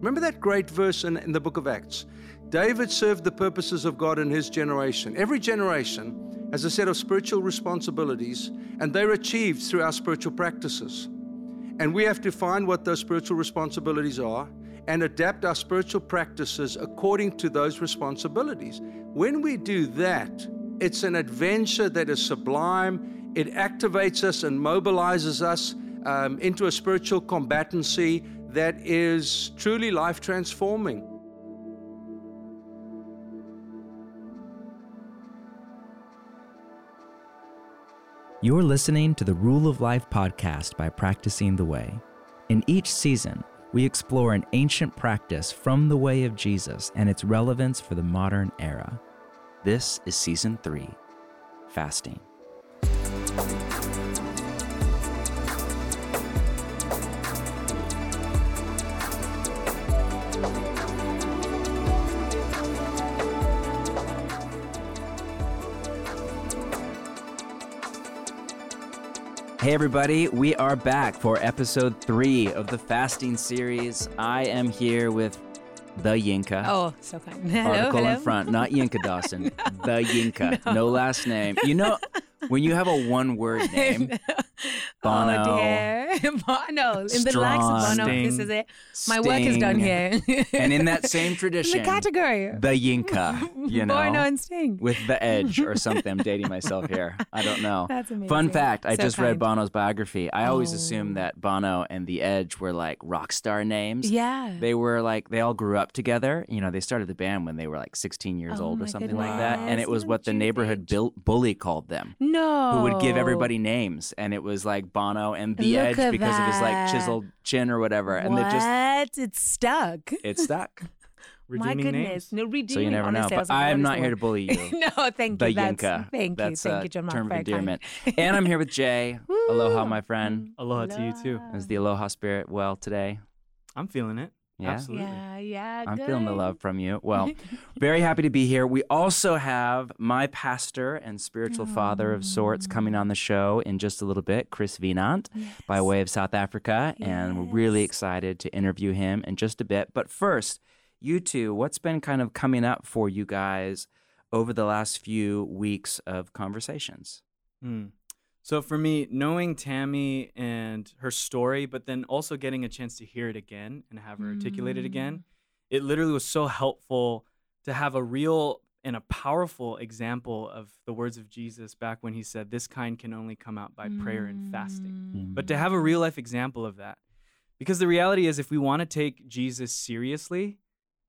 Remember that great verse in, in the book of Acts? David served the purposes of God in his generation. Every generation has a set of spiritual responsibilities, and they're achieved through our spiritual practices. And we have to find what those spiritual responsibilities are and adapt our spiritual practices according to those responsibilities. When we do that, it's an adventure that is sublime. It activates us and mobilizes us um, into a spiritual combatancy that is truly life transforming. You're listening to the Rule of Life podcast by Practicing the Way. In each season, we explore an ancient practice from the way of Jesus and its relevance for the modern era. This is season three fasting. Hey, everybody, we are back for episode three of the fasting series. I am here with the Yinka. Oh, so kind. Hello, Article hello. in front, not Yinka Dawson. The Yinka. No. last name. You know, when you have a one word name, oh, Bono, Oh dear. Bono. In the likes of. Bono, this is it. My work is done here. and in that same in tradition, the category. the Yinka, you know, Bono and Sting. with the edge or something. I'm dating myself here. I don't know. That's amazing. Fun fact, I So just read. Bono's biography. I always Oh. assumed that Bono and The Edge were like rock star names. Yeah. They were like they all grew up together. You know, they started the band when they were like 16 years Oh old or something like that, and it was what the neighborhood bully called them. no. Who would give everybody names, and it was like Bono and The Look Edge at because of his like chiseled chin or whatever, and what? it just It's stuck. it stuck. Redeeming My goodness. names. No, redeeming. so you never know. honestly, I But I am not here to bully you. no, thank the you. That's, Yinka. Thank That's you. Thank a you, John Mark. term of endearment. and I'm here with Jay. Aloha, my friend. Aloha to you too. Is the Aloha spirit well today? I'm feeling it. Yeah. Absolutely. Yeah, yeah. I'm feeling the love from you. Well, very happy to be here. We also have my pastor and spiritual father of sorts coming on the show in just a little bit, Chris Wienand, by way of South Africa. And we're really excited to interview him in just a bit. But first, you two, what's been kind of coming up for you guys over the last few weeks of conversations? Hmm. So for me, knowing Tammy and her story, but then also getting a chance to hear it again and have her articulate it again, mm. it literally was so helpful to have a real and a powerful example of the words of Jesus back when he said, This kind can only come out by prayer and fasting. Mm. But to have a real life example of that. Because the reality is, if we want to take Jesus seriously,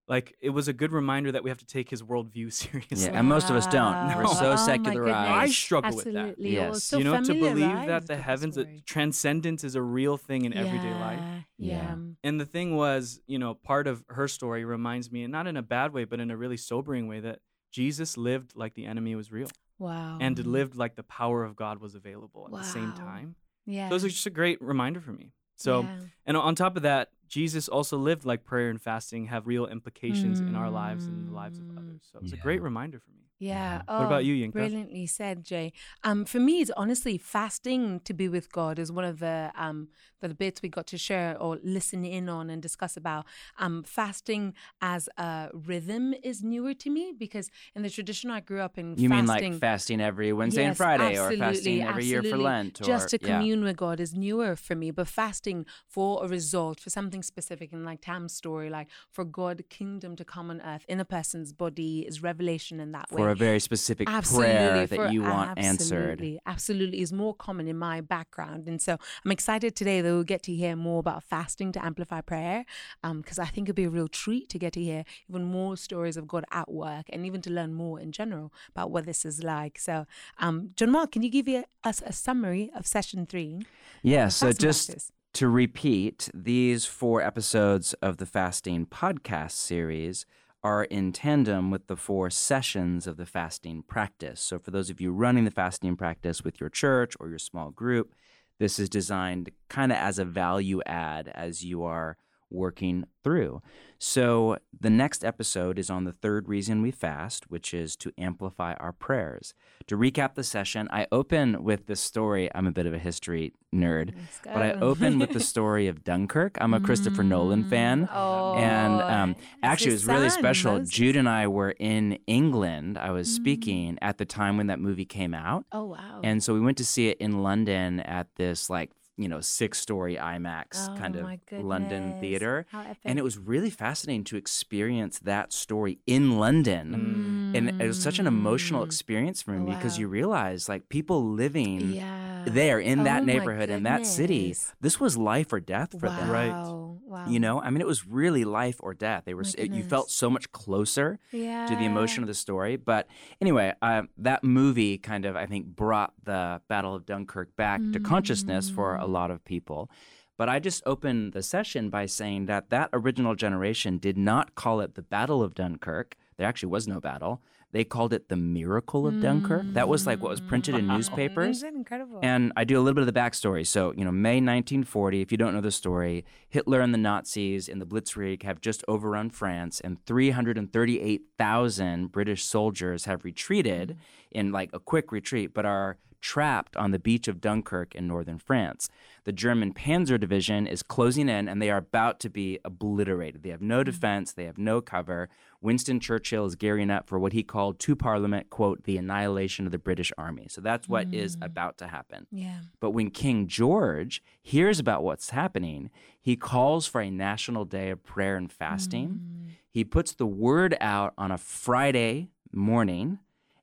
like it was a good reminder that we have to take his worldview seriously. Yeah, and most of us don't. We're Wow. so Oh secularized. I goodness. struggle with that. Absolutely. Yes. So you know, to believe that the heavens, uh, that transcendence is a real thing in everyday life. Yeah, Yeah. Yeah. And the thing was, you know, part of her story reminds me, and not in a bad way, but in a really sobering way, that Jesus lived like the enemy was real Wow. and lived like the power of God was available at the same Wow. time. Yeah. So it was just a great reminder for me. So, Yeah. and on top of that, Jesus also lived like prayer and fasting have real implications in our lives and the lives of Mm. others. So it was a great reminder for me. Yeah. What about Oh, you, Yinka? Brilliantly said, Jay. Um, for me, it's honestly fasting to be with God is one of the um the bits we got to share or listen in on and discuss about. Um, fasting as a rhythm is newer to me because in the tradition I grew up in, You mean like fasting every Wednesday and Friday, or fasting every year for. Lent, or just to yeah. commune with God is newer for me. But fasting for a result, for something specific, in like Tam's story, like for God kingdom to come on earth in a person's body is revelation in that way for a very specific absolutely prayer that for- you want answered. absolutely, absolutely is more common in my background and so i'm excited today that we'll get to hear more about fasting to amplify prayer because i think it'd be a real treat to get to hear even more stories of god at work and even to learn more in general about what this is like so um, john mark can you give us a summary of session three Yeah, so just practice. to repeat, these four episodes of the Fasting Podcast series are in tandem with the four sessions of the fasting practice. So, for those of you running the fasting practice with your church or your small group, this is designed kind of as a value add as you are working through. So, the next episode is on the third reason we fast, which is to amplify our prayers. To recap the session, I open with the story. I'm a bit of a history nerd, but I open with the story of Dunkirk. I'm a Christopher Nolan fan. Oh, and um, actually, it was really special. Jude and I were in England. I was speaking at the time when that movie came out. Oh wow. And so we went to see it in London at this like you know six story IMAX oh, kind of London theater, How epic. and it was really fascinating to experience that story in London. And it was such an emotional Mm. experience for me because you realize like people living yeah. there in that Oh, my neighborhood in that city, this was life or death for wow. them. Right. Wow. You know, I mean, it was really life or death. They were, it, you felt so much closer yeah. to the emotion of the story. But anyway, uh, that movie kind of, I think, brought the Battle of Dunkirk back to consciousness for a Mm. lot of people. But I just opened the session by saying that that original generation did not call it the Battle of Dunkirk. There actually was no battle. They called it the Miracle of Dunkirk. That was like what was printed in mm. Wow. newspapers. Isn't incredible? And I do a little bit of the backstory. So, you know, May 1940, if you don't know the story, Hitler and the Nazis in the Blitzkrieg have just overrun France, and 338,000 British soldiers have retreated mm-hmm. in like a quick retreat, but are trapped on the beach of Dunkirk in northern France. The German Panzer Division is closing in and they are about to be obliterated. They have no mm. defense, they have no cover. Winston Churchill is gearing up for what he called to Parliament, quote, the annihilation of the British Army. So that's what is mm. about to happen. yeah. But when King George hears about what's happening, he calls for a national day of prayer and fasting. Mm. He puts the word out on a Friday morning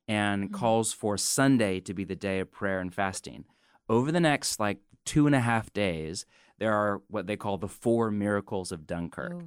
and mm. calls for Sunday to be the day of prayer and fasting. Over the next like two and a half days, there are what they call the four miracles of Dunkirk. Oh.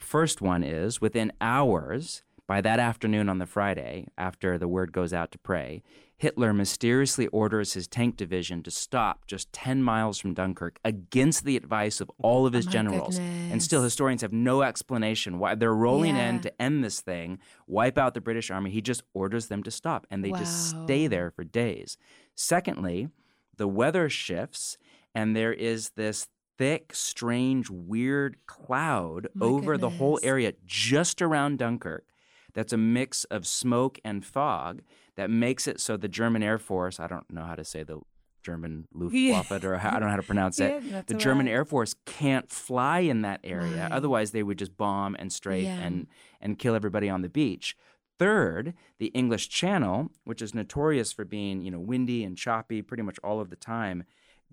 First one is within hours, by that afternoon on the Friday, after the word goes out to pray, Hitler mysteriously orders his tank division to stop just 10 miles from Dunkirk against the advice of all of his oh my generals. And still, historians have no explanation why they're rolling in to end this thing, wipe out the British army. He just orders them to stop, and they just stay there for days. Secondly, the weather shifts, and there is this thick, strange, weird cloud My over the whole area just around Dunkirk. That's a mix of smoke and fog that makes it so the German Air Force, I don't know how to say the German Luftwaffe or how, I don't know how to pronounce it. Yeah, the German right. Air Force can't fly in that area. Right. Otherwise, they would just bomb and strafe Yeah. and, and kill everybody on the beach. Third, the English Channel, which is notorious for being, you know, windy and choppy pretty much all of the time,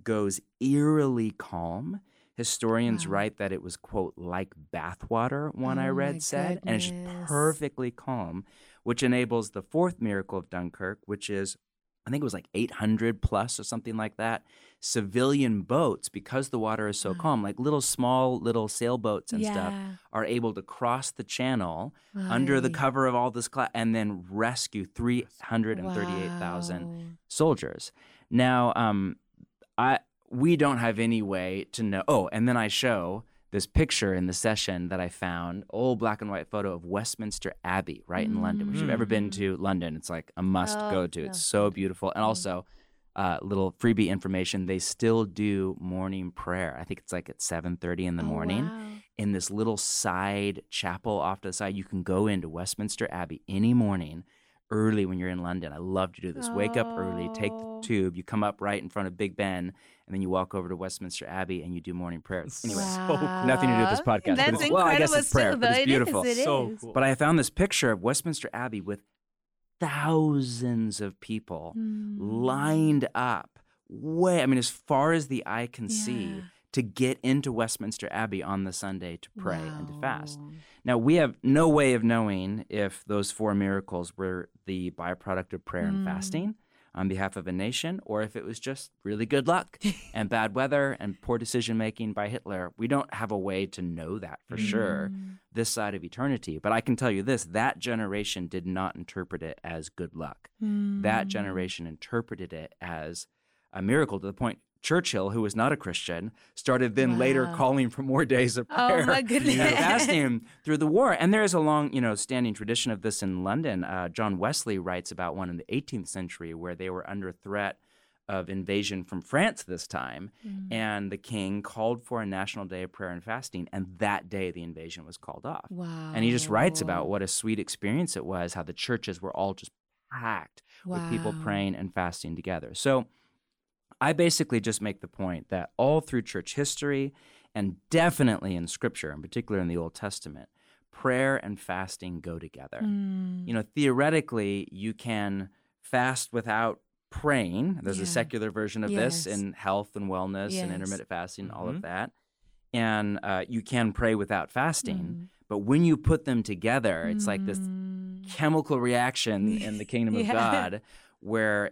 goes eerily calm. Historians Wow. write that it was, quote, like bathwater, one I Oh, read my said, and it's just perfectly calm, which enables the fourth miracle of Dunkirk, which is, I think it was like 800 plus or something like that, civilian boats, because the water is so calm, like little small little sailboats and stuff, are able to cross the channel under the cover of all this cloud and then rescue 338,000 Wow. soldiers. Now, um, I we don't have any way to know. Oh, and then I show this picture in the session that I found, old black and white photo of Westminster Abbey, right in London. If you've ever been to London, it's like a must Oh, go to. no, It's so beautiful, and also. Uh, little freebie information. They still do morning prayer. I think it's like at seven thirty in the Oh, morning wow. in this little side chapel off to the side. You can go into Westminster Abbey any morning early when you're in London. I love to do this. Wake up early, take the Oh. tube, you come up right in front of Big Ben, and then you walk over to Westminster Abbey and you do morning prayer. Anyway, so nothing to do with this Wow. podcast. but That's it's, well, I guess incredible it's prayer, but though. it's It is, beautiful. it So cool. But I found this picture of Westminster Abbey with thousands of people Hmm. lined up way, I mean, as far as the eye can see Yeah. To get into Westminster Abbey on the Sunday to pray and to fast. Now, we have no way of knowing if those four miracles were the byproduct of prayer and Mm. fasting on behalf of a nation or if it was just really good luck and bad weather and poor decision making by Hitler. We don't have a way to know that for sure Mm. this side of eternity. But I can tell you this that generation did not interpret it as good luck. Mm. That generation interpreted it as a miracle to the point Churchill, who was not a Christian, started then later calling for more days of Oh, prayer my and goodness. fasting through the war. And there is a long, you know, standing tradition of this in London. Uh, John Wesley writes about one in the 18th century where they were under threat of invasion from France this time, Mm. and the king called for a national day of prayer and fasting, and that day the invasion was called off. Wow. And he just writes about what a sweet experience it was, how the churches were all just packed with people praying and fasting together. So I basically just make the point that all through church history and definitely in scripture, in particular in the Old Testament, prayer and fasting go together. Mm. You know, theoretically, you can fast without praying. There's Yeah. a secular version of this in health and wellness Yes. and intermittent fasting, all Mhm. of that. And uh, you can pray without fasting. Mm. But when you put them together, it's like this Mm. chemical reaction in the kingdom of God where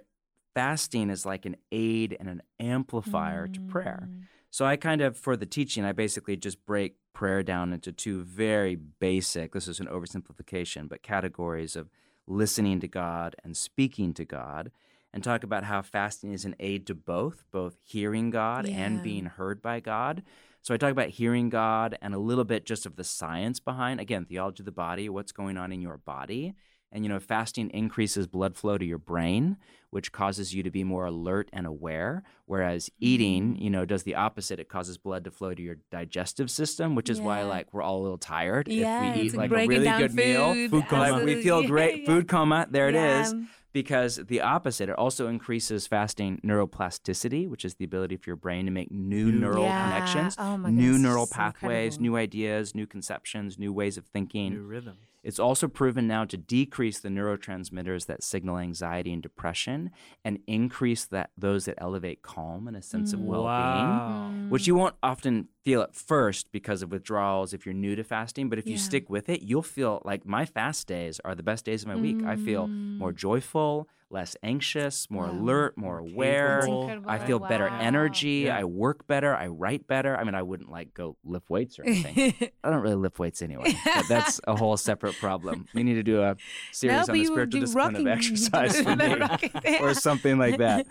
fasting is like an aid and an amplifier to prayer. Mm. So I kind of, for the teaching, I basically just break prayer down into two very basic, this is an oversimplification, but categories of listening to God and speaking to God, and talk about how fasting is an aid to both, both hearing God and being heard by God. So I talk about hearing God and a little bit just of the science behind, again, theology of the body, what's going on in your body. And, you know, fasting increases blood flow to your brain, which causes you to be more alert and aware. Whereas eating, mm. you know, does the opposite. It causes blood to flow to your digestive system, which is why, like, we're all a little tired Yeah, if we eat like a really down good meal. food, Food coma. Like, we feel great. Yeah. Food coma, there it is Yeah. because the opposite it also increases fasting neuroplasticity which is the ability for your brain to make new New- neural Yeah. connections Oh my new goodness, neural pathways incredible. new ideas new conceptions new ways of thinking New rhythms. It's also proven now to decrease the neurotransmitters that signal anxiety and depression and increase that those that elevate calm and a sense of Mm. well-being Wow. which you won't often feel at first because of withdrawals if you're new to fasting. But if you stick with it, you'll feel like my fast days are the best days of my week. I feel more joyful, less anxious, more. Wow. alert, more More aware. I feel better energy. Yeah. I work better. I write better. I mean, I wouldn't like go lift weights or anything. I don't really lift weights anyway. But that's a whole separate problem. We need to do a series No, on the spiritual discipline rocking- of exercise for me or something like that.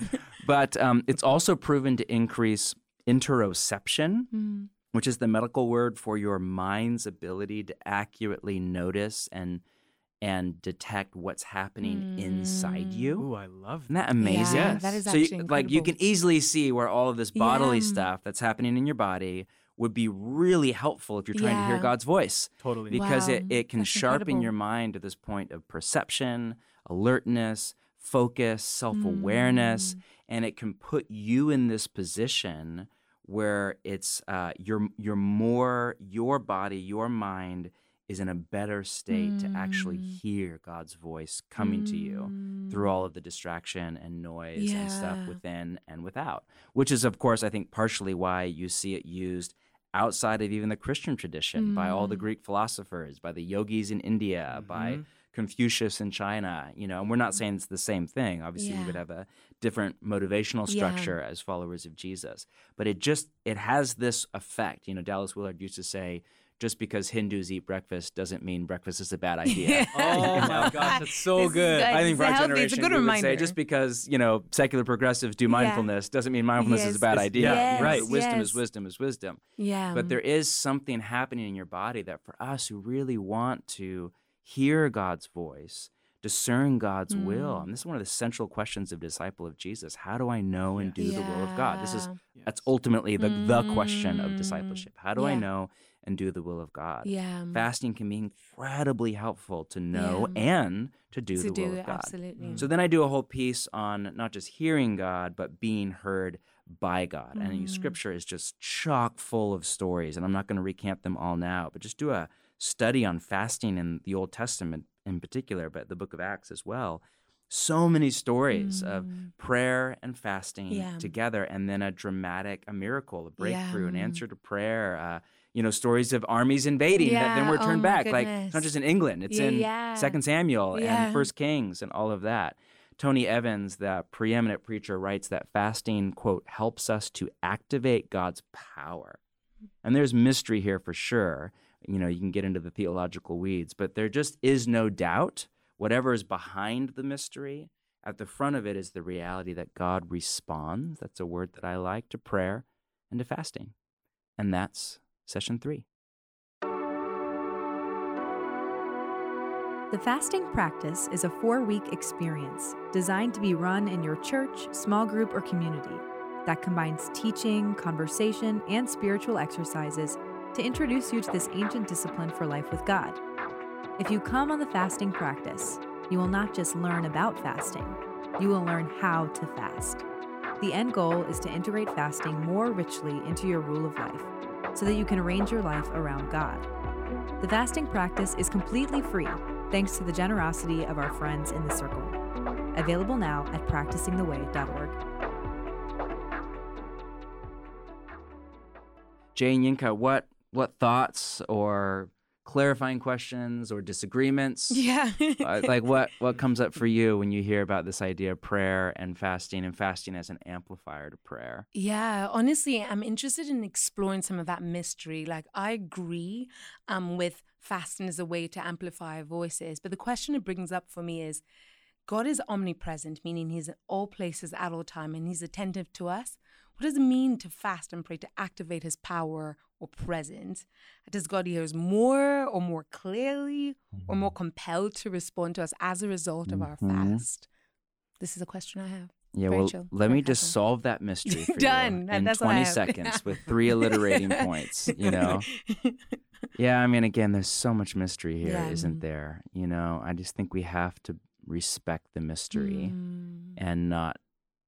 But um, it's also proven to increase interoception, Mm. which is the medical word for your mind's ability to accurately notice and and detect what's happening inside you. Ooh, I love Isn't that. that amazing? Yeah, that is so you, actually like you can easily see where all of this bodily Yeah. stuff that's happening in your body would be really helpful if you're trying to hear God's voice Totally. because it, it can that's sharpen incredible. your mind to this point of perception, alertness, focus, self awareness, Mm. and it can put you in this position where it's uh, you're you're more your body, your mind is in a better state to actually Mm. hear God's voice coming to you through all of the distraction and noise and stuff within and without, which is, of course, I think partially why you see it used outside of even the Christian tradition by all the Mm. Greek philosophers, by the yogis in India, by Mhm. Confucius in China, you know, and we're not saying it's the same thing. Obviously, we would have a different motivational Yeah. structure as followers of Jesus. But it just it has this effect. You know, Dallas Willard used to say, just because Hindus eat breakfast doesn't mean breakfast is a bad idea. Oh my gosh, that's so This good. good. I think It's for our healthy. generation, It's a good we would reminder. say just because you know secular progressives do mindfulness doesn't mean mindfulness is a bad It's- idea. Yes, right. Wisdom is wisdom is wisdom. Yeah. But there is something happening in your body that for us who really want to hear God's voice, discern God's will, Mm. and this is one of the central questions of disciple of Jesus. How do I know and do the will of God? This is Yeah. that's ultimately the, the question of Mm. discipleship. How do I know and do the will of God? Yeah. Fasting can be incredibly helpful to know Yeah. and to do to the do will of God. absolutely. So then I do a whole piece on not just hearing God, but being heard by God. And Mm. scripture is just chock full of stories. And I'm not going to recant them all now, but just do a study on fasting in the Old Testament in particular, but the book of Acts as well. So many stories of Mm. prayer and fasting Yeah. together, and then a dramatic, a miracle, a breakthrough, an answer to prayer. Uh, you know, stories of armies invading that then were oh turned my back. Like it's not just in England; it's Yeah, in yeah. Second Samuel Yeah. and First Kings and all of that. Tony Evans, the preeminent preacher, writes that fasting, quote, helps us to activate God's power. And there's mystery here for sure. You know, you can get into the theological weeds, but there just is no doubt, whatever is behind the mystery, at the front of it is the reality that God responds. That's a word that I like to prayer and to fasting. And that's session three. The fasting practice is a four week experience designed to be run in your church, small group, or community that combines teaching, conversation, and spiritual exercises to introduce you to this ancient discipline for life with God. If you come on the fasting practice, you will not just learn about fasting, you will learn how to fast. The end goal is to integrate fasting more richly into your rule of life so that you can arrange your life around God. The fasting practice is completely free thanks to the generosity of our friends in the circle. Available now at practicingtheway.org. Jay and Yinka, what what thoughts or clarifying questions or disagreements? Yeah. uh, like what what comes up for you when you hear about this idea of prayer and fasting and fasting as an amplifier to prayer? Yeah, honestly, I'm interested in exploring some of that mystery. Like I agree um with fasting as a way to amplify voices, but the question it brings up for me is God is omnipresent, meaning he's in all places at all time and he's attentive to us. What does it mean to fast and pray to activate his power or presence? Does God hear us more or more clearly or more compelled to respond to us as a result of our Mhm. fast? This is a question I have. Yeah, Very well, chill, let very me just solve that mystery for Done. in that's what I 20 have. seconds with three alliterating points, you know? Yeah, I mean, again, there's so much mystery here, Yeah. not there? You know, I just think we have to respect the mystery Mm. and not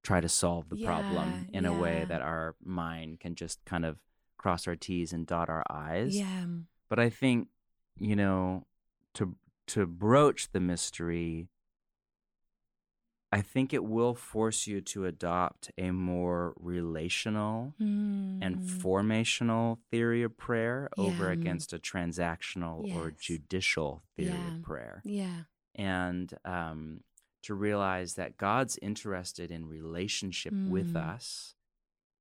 try to solve the problem Yeah, in a way that our mind can just kind of cross our T's and dot our I's. Yeah. But I think, you know, to to broach the mystery, I think it will force you to adopt a more relational and Mm. formational theory of prayer over against a transactional or judicial theory Yeah. of prayer. Yeah. And um, to realize that God's interested in relationship with Mm. us.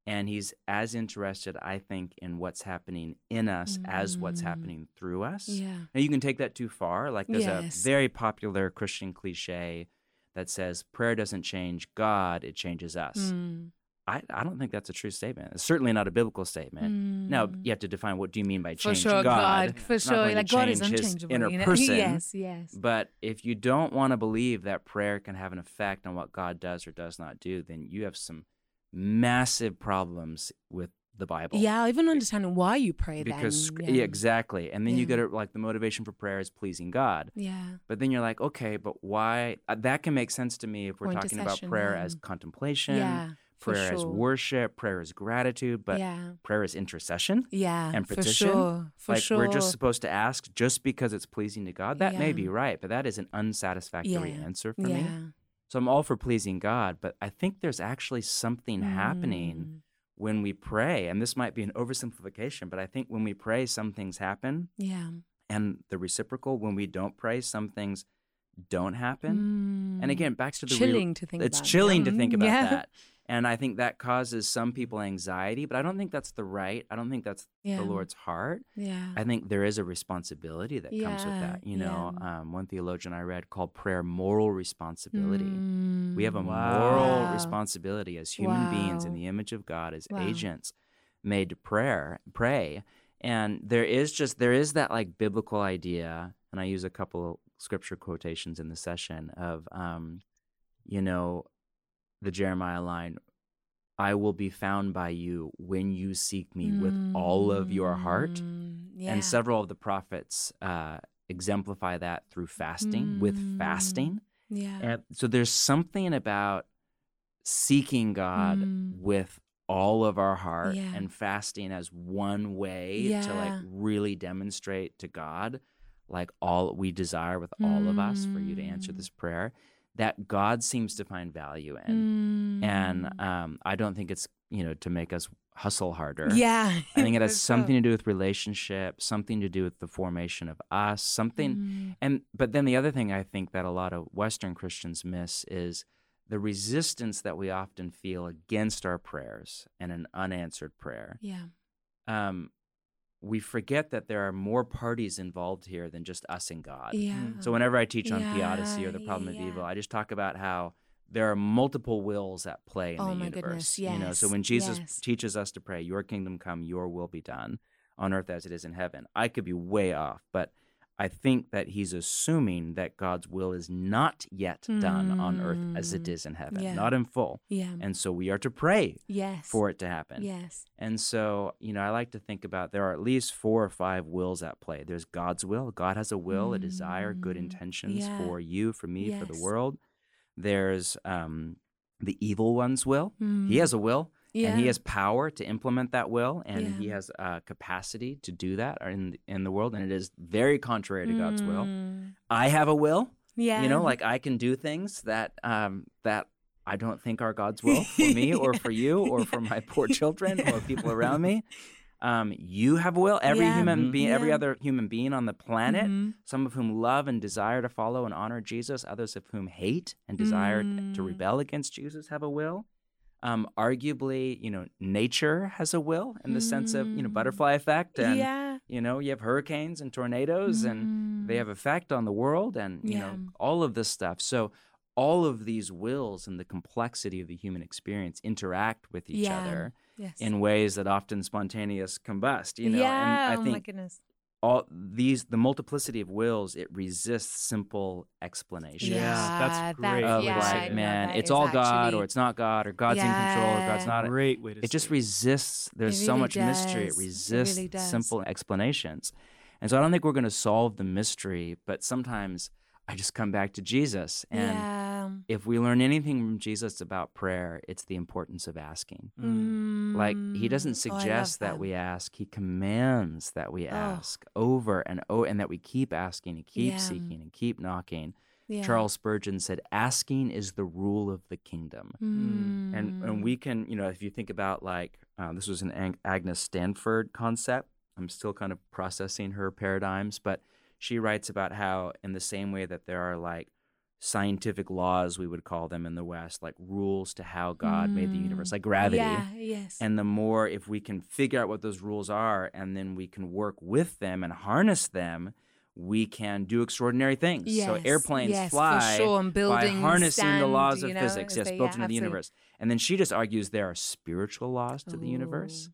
And he's as interested, I think, in what's happening in us as what's Mm. happening through us. Yeah. Now, you can take that too far. Like, there's Yes. a very popular Christian cliche that says prayer doesn't change God, it changes us. Mm. I, I don't think that's a true statement. It's certainly not a biblical statement. Now, Mm. you have to define what do you mean by for sure, God. God, for sure. Like God is change unchangeable. inner you know? person. yes, yes. But if you don't want to believe that prayer can have an effect on what God does or does not do, then you have some massive problems with the Bible. Yeah, even understanding why you pray Because then. yeah, exactly. And then you get it like the motivation for prayer is pleasing God. Yeah. But then you're like, okay, but why? Uh, that can make sense to me if we're Or talking about prayer yeah. as contemplation, Yeah. Prayer sure. worship, prayer is gratitude, but yeah. prayer is intercession. Yeah. and petition for sure. For like sure. we're just supposed to ask just because it's pleasing to God. That may be right, but that is an unsatisfactory Yeah. answer for yeah. me. So I'm all for pleasing God, but I think there's actually something happening Mm. when we pray. And this might be an oversimplification, but I think when we pray, some things happen. Yeah. And the reciprocal, when we don't pray, some things don't happen. And Mm. again, back to the chilling to think about it's about. chilling to think about yeah. that. And I think that causes some people anxiety, but I don't think that's the right. I don't think that's Yeah. the Lord's heart. Yeah. I think there is a responsibility that comes with Yeah, that. You know, yeah. um, one theologian I read called prayer moral responsibility. We have a Mm. moral Wow. responsibility as human beings in the image of God, as Wow. agents made to prayer, pray. And there is just there is that like biblical idea, and I use a couple scripture quotations in the session of, um, you know, the Jeremiah line, "I will be found by you when you seek me with all of your heart." Mm, yeah. And several of the prophets uh, exemplify that through fasting, with Mm. fasting. Yeah. And so there's something about seeking God Mm. with all of our heart Yeah. and fasting as one way to like really demonstrate to God like all we desire with all of us for you to answer Mm. this prayer that God seems to find value in. And Mm. um, I don't think it's, you know, to make us hustle harder. yeah. I think it has something sure. to do with relationship, something to do with the formation of us, something Mm. and but then the other thing I think that a lot of Western Christians miss is the resistance that we often feel against our prayers and an unanswered prayer. Yeah. Um, we forget that there are more parties involved here than just us and God. Yeah. So whenever I teach on Yeah, theodicy or the problem yeah, of evil. I just talk about how there are multiple wills at play in Oh the my universe. goodness, You know, so when Jesus yes. teaches us to pray, "Your kingdom come, Your will be done on earth as it is in heaven," I could be way off, but I think that he's assuming that God's will is not yet done on earth as it Mm. in heaven, Yeah. not in full. Yeah. And so we are to pray yes. for it to happen. Yes. And so, you know, I like to think about there are at least four or five wills at play. There's God's will. God has a will, a desire, good Mm, intentions yeah. for you, for me, for the world. There's um, the evil one's will. He Mm. has a will, yeah. and he has power to implement that will, and he Yeah. has uh, capacity to do that in in the world, and it is very contrary to God's will. Mm. I have a will. Yeah. You know, like I can do things that um, that I don't think are God's will for me or for you or for my poor children or people around me. Um, you have a will. Every Yeah. human being, every other human being on the planet, Mhm. some of whom love and desire to follow and honor Jesus, others of whom hate and desire t- to Mm. rebel against Jesus have a will. Um, arguably, you know, nature has a will in the sense of you know Mm. butterfly effect, and yeah. you know you have hurricanes and tornadoes, and they Mm. have effect on the world, and you Yeah. know all of this stuff. So all of these wills and the complexity of the human experience interact with each Yeah. other Yes. in ways that often spontaneous combust you know yeah. and i oh my think goodness. All these the multiplicity of wills it resists simple explanation. Yeah, that's that- great. of yeah, like no, man it's is all god actually- or it's not god or god's in control or god's not Great way to it just say resists there's so really much mystery. It does. It resists really simple explanations. And so i don't think we're going to solve the mystery but sometimes i just come back to jesus and yeah. If we learn anything from jesus about prayer it's the importance of asking like he doesn't Mm. Oh, I love suggest that we ask he commands that we Oh. ask over and over and that we keep asking and keep Yeah. seeking and keep knocking Yeah. charles spurgeon said asking is the rule of the kingdom and Mm. and we can you know if you think about like uh, this was an Ag- agnes sanford concept i'm still kind of processing her paradigms but she writes about how in the same way that there are like scientific laws we would call them in the west like rules to how god made the universe Mm. like gravity Yeah. Yes. and the more if we can figure out what those rules are and then we can work with them and harness them we can do extraordinary things so Yes, airplanes yes, fly sure, by harnessing the laws of you know, physics yes built yeah, into the universe and then she just argues there are spiritual laws to the universe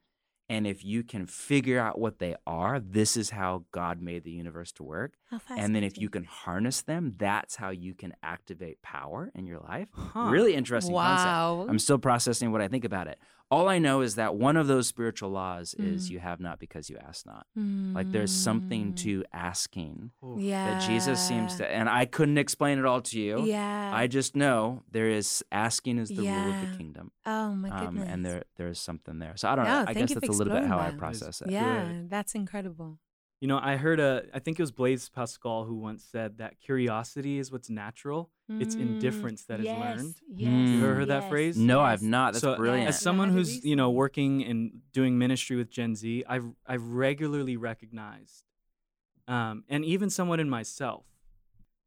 and if you can figure out what they are this is how god made the universe to work. And then if you can harness them that's how you can activate power in your life. Huh. really interesting concept. I'm still processing what I think about it. All I know is that one of those spiritual laws is Mm. you have not because you ask not. Like there's something Mm. to asking Ooh. yeah. that Jesus seems to, and I couldn't explain it all to you. Yeah. I just know there is asking is the rule of the kingdom, oh my um, goodness. and there there is something there. So I don't No, know. I thank guess you for that's a little bit how I exploring that. process it. yeah, Good. that's incredible. You know, I heard a, I think it was Blaise Pascal who once said that curiosity is what's natural. It's Mm, indifference that is yes, learned. Yes, Mm. You ever heard that phrase? No, I've not. That's so, brilliant. As someone who's you know working and doing ministry with Gen Z, I've I've regularly recognized, um, and even someone in myself,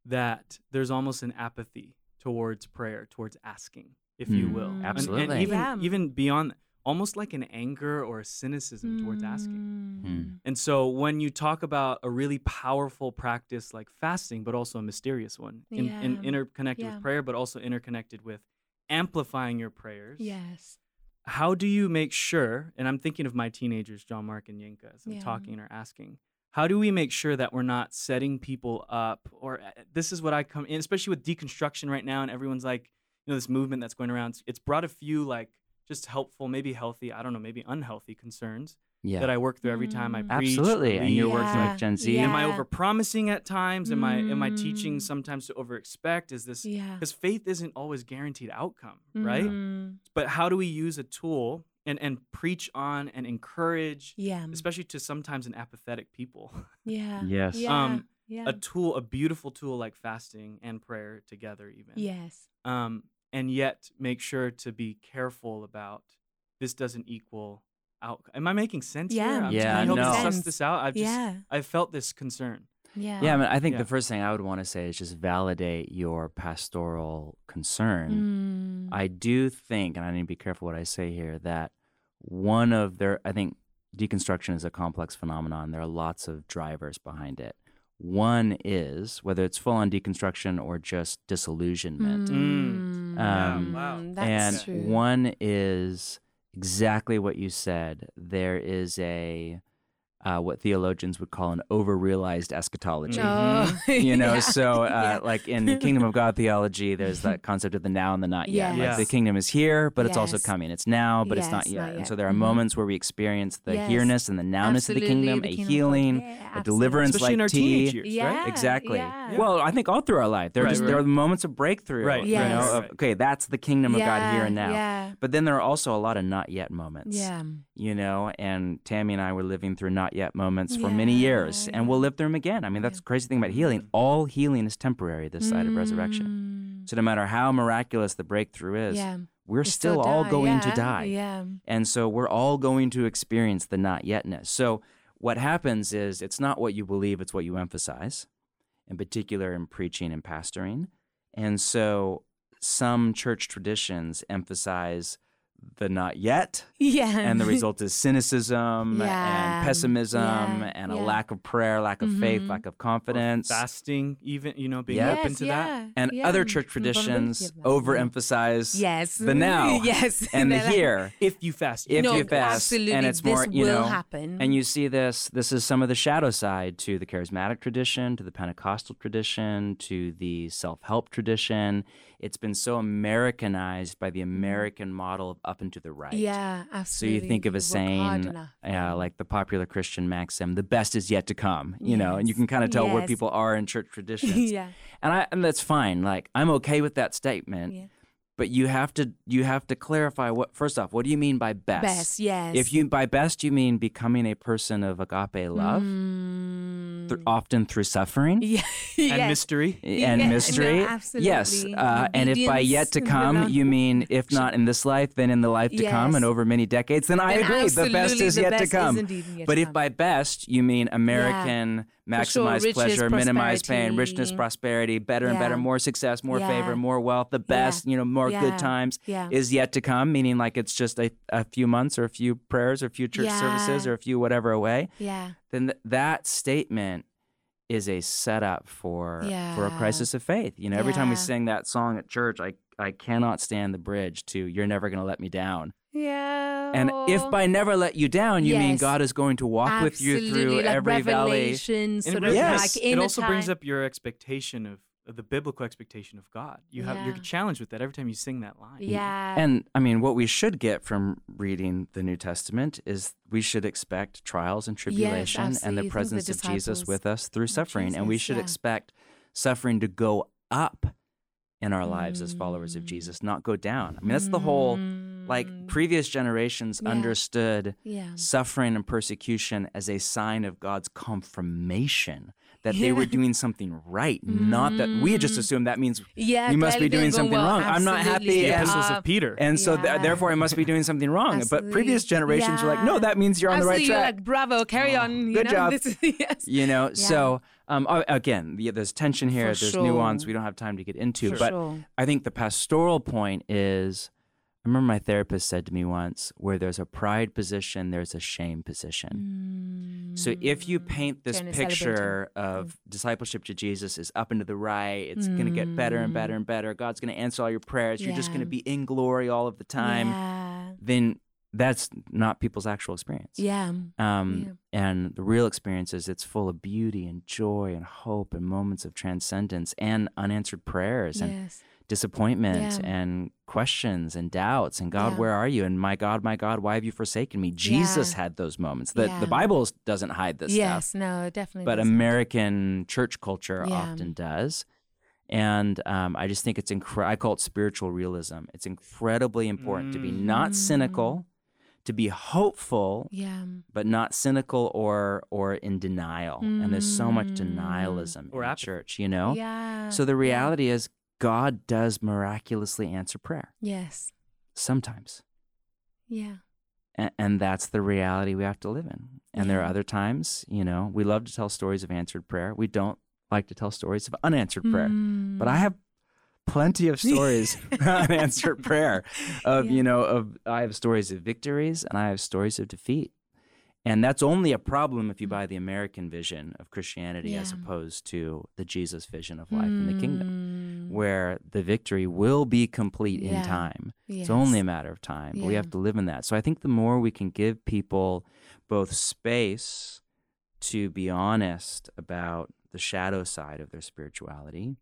that there's almost an apathy towards prayer, towards asking, if you will, Mm. And- And, Absolutely. even Yeah. even beyond, almost like an anger or a cynicism towards asking. Mm. And so when you talk about a really powerful practice like fasting, but also a mysterious one, in, in interconnected Yeah. with prayer, but also interconnected with amplifying your prayers. Yes. How do you make sure, and I'm thinking of my teenagers, John Mark and Yinka, as I'm Yeah. talking or asking, how do we make sure that we're not setting people up? Or uh, this is what I come in, especially with deconstruction right now, and everyone's like, you know, this movement that's going around, it's brought a few like just helpful, maybe healthy, I don't know, maybe unhealthy concerns yeah, that I work through every time I Mm. preach. absolutely. And you're lead. working with Gen Z. Am I Yeah. over promising at times? Am I am I teaching Mm. sometimes to over expect? Is this Yeah. because faith isn't always guaranteed outcome, right? Mm. But how do we use a tool and and preach on and encourage, Yeah. especially to sometimes an apathetic people, Yeah. Yes. Yeah. Um, yeah. a tool, a beautiful tool like fasting and prayer together, even. yes. Um, and yet make sure to be careful about this doesn't equal out. Am I making sense Yeah. here? I'm Yeah, trying to help no. suss this out. I've just yeah. I've felt this concern. Yeah. Yeah, I mean, I think Yeah. the first thing I would want to say is just validate your pastoral concern. Mm. I do think, and I need to be careful what I say here, that one of their, I think deconstruction is a complex phenomenon. There are lots of drivers behind it. One is whether it's full on deconstruction or just disillusionment. Mm. Mm. Um, wow. That's and true. one is exactly what you said. There is a uh, what theologians would call an over-realized eschatology. Oh, You know, yeah. so uh, Yeah. like in Kingdom of God theology, there's that concept of the now and the not yet. Like Yes. the kingdom is here, but it's also coming. It's now, but it's not yet. not And so there are Mhm. moments where we experience the Yes. here-ness and the nowness of the kingdom, the a kingdom of healing, Yeah, a deliverance Especially in like our tea. teenage years, Yeah. right? Exactly. Yeah. Well, I think all through our life, there are Right, just right. there are moments of breakthrough. Right, You right, know, of, okay, that's the kingdom of God here and now. Yeah. But then there are also a lot of not yet moments. Yeah. You know, and Tammy and I were living through not yet moments for many Yeah, years, and we'll live through them again. I mean, that's the crazy thing about healing. All healing is temporary this side of resurrection. Mm. So no matter how miraculous the breakthrough is, we're We still, all going to die. Yeah. And so we're all going to experience the not yetness. So what happens is it's not what you believe, it's what you emphasize, in particular in preaching and pastoring. And so some church traditions emphasize the not yet, Yeah. and the result is cynicism Yeah. and pessimism Yeah. and a Yeah. lack of prayer, lack of faith, Mhm. lack of Or confidence. fasting, even you know, being Yes, open to that. And yeah. other church traditions overemphasize Yes. the now yes. and the here. If you fast, If no, you fast, absolutely. and it's this more, you will know, happen. And you see this, this is some of the shadow side to the charismatic tradition, to the Pentecostal tradition, to the self help tradition. It's been so Americanized by the American model of up and to the right. Yeah, So you think of a saying, enough. yeah, like the popular Christian maxim, the best is yet to come, you know, and you can kind of tell where people are in church traditions. yeah. And I and that's fine. Like I'm okay with that statement. Yeah. But you have to you have to clarify what first off, what do you mean by best? Best, yes. If you by best you mean becoming a person of agape love, Mm. th- often through suffering yeah. and yes. mystery. and Yeah, no, mystery. Yes, absolutely. uh, and if by yet to come no. you mean if not in this life, then in the life to come, and over many decades, then I agree. The best is the yet to best is come. But to if by best you mean American sure, maximize riches, pleasure, minimize pain, richness, prosperity. better and better, more success, more Yeah. favor, more wealth, the best, you know, more Yeah. good times Yeah. is yet to come, meaning like it's just a, a few months or a few prayers or a few church services or a few whatever away, Yeah. then th- that statement is a setup for for a crisis of faith. You know, every time we sing that song at church, I I cannot stand the bridge to "You're never going to let me down." Yeah. And if by never let you down, you mean God is going to walk with you through like every valley. revelation, And it of Yes. like it also a brings up your expectation of, of the biblical expectation of God. You have you're challenged with that every time you sing that line. Yeah. And I mean, what we should get from reading the New Testament is we should expect trials and tribulation and the Think the presence of Jesus with us through suffering. and we should yeah. expect suffering to go up in our lives as followers of Mm. Jesus, not go down. I mean, that's the whole, like, Mm. previous generations Yeah. understood Yeah. suffering and persecution as a sign of God's confirmation that they were doing something right, not that we just Mm. assumed that means Yeah. we must be doing something well. wrong. I'm not happy The epistles Uh, of Peter. and so th- therefore I must be doing something wrong. But previous Absolutely. generations were like, no, that means you're on the right Absolutely, track. Like, bravo, carry on. You good know? job. This is, yes. you know, Yeah. so um, again, the, there's tension here. For there's sure. nuance we don't have time to get into. Sure. But Sure. I think the pastoral point is I remember my therapist said to me once where there's a pride position, there's a shame position. So if you paint this picture of discipleship to Jesus is up and to the right, it's going to get better and better and better. God's going to answer all your prayers. You're just going to Mm. Be in glory all of the time. Yeah. Then that's not people's actual experience. Yeah. Um, And the real experience is it's full of beauty and joy and hope and moments of transcendence and unanswered prayers and Yes. Disappointment Yeah. and questions and doubts and God, Yeah. where are you? And my God, my God, why have you forsaken me? Jesus Yeah. had those moments. The Yeah. the Bible doesn't hide this Yes. stuff, No, definitely. but doesn't. American church culture Yeah. often does. And um, I just think it's incredible. I call it spiritual realism. It's incredibly important to be not Mm. cynical, to be hopeful, Yeah. but not cynical or or in denial. And there's so much Mm. denialism Or in apathy. church, you know. Yeah. So the yeah. reality is, God does miraculously answer prayer Yes. sometimes, Yeah. and, and that's the reality we have to live in. And there are other times, you know, we love to tell stories of answered prayer. We don't like to tell stories of unanswered prayer. But I Mm. have plenty of stories of unanswered prayer. Of Yeah. you know, of I have stories of victories and I have stories of defeat. And that's only a problem if you buy the American vision of Christianity as Mm. Opposed to the Jesus vision of life in the kingdom, Mm. where the victory will be complete in Yeah. time. It's only a matter of time, but we have to live in that. So I think the more we can give people both space to be honest about the shadow side of their spirituality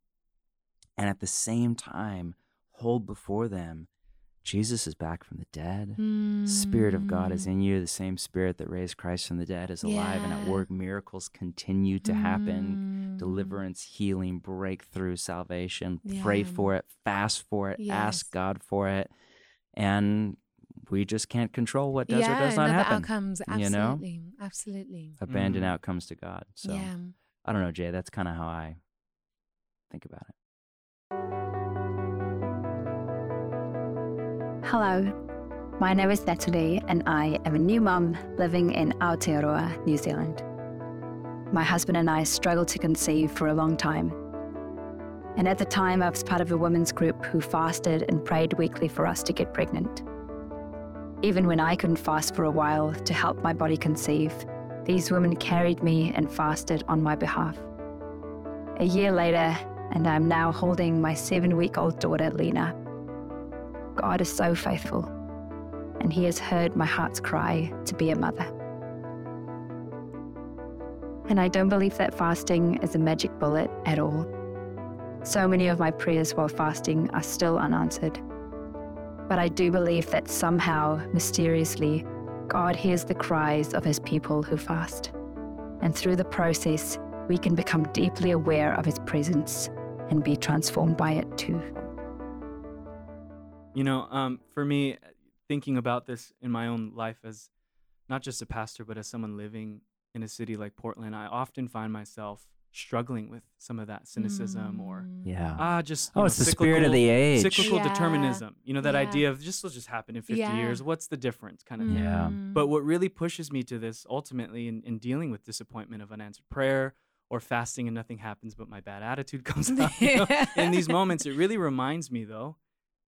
and at the same time hold before them Jesus is back from the dead. Spirit of God is Mm. in you. The same spirit that raised Christ from the dead is alive and at work. Miracles continue to happen. Mm. Deliverance, healing, breakthrough, salvation. Pray for it, fast for it, Yes. ask God for it. And we just can't control what does yeah, or does not happen. outcomes. you know? Absolutely. Absolutely. Abandon Mhm. outcomes to God. So yeah. I don't know, Jay. That's kind of how I think about it. Hello, my name is Natalie, and I am a new mum living in Aotearoa, New Zealand. My husband and I struggled to conceive for a long time. And at the time, I was part of a women's group who fasted and prayed weekly for us to get pregnant. Even when I couldn't fast for a while to help my body conceive, these women carried me and fasted on my behalf. A year later, and I'm now holding my seven week old daughter, Lena. God is so faithful, and He has heard my heart's cry to be a mother. And I don't believe that fasting is a magic bullet at all. So many of my prayers while fasting are still unanswered. But I do believe that somehow, mysteriously, God hears the cries of His people who fast. And through the process, we can become deeply aware of His presence and be transformed by it too. You know, um, for me, thinking about this in my own life as not just a pastor, but as someone living in a city like Portland, I often find myself struggling with some of that cynicism or Mm. Yeah. ah, just oh, know, it's the spirit of the age. cyclical Yeah. determinism. You know, that Yeah. idea of just will just happen in 50 Yeah. years. What's the difference, kind of thing. Yeah. Mm. But what really pushes me to this ultimately in, in dealing with disappointment of unanswered prayer or fasting and nothing happens but my bad attitude comes out. you know, in these moments, it really reminds me though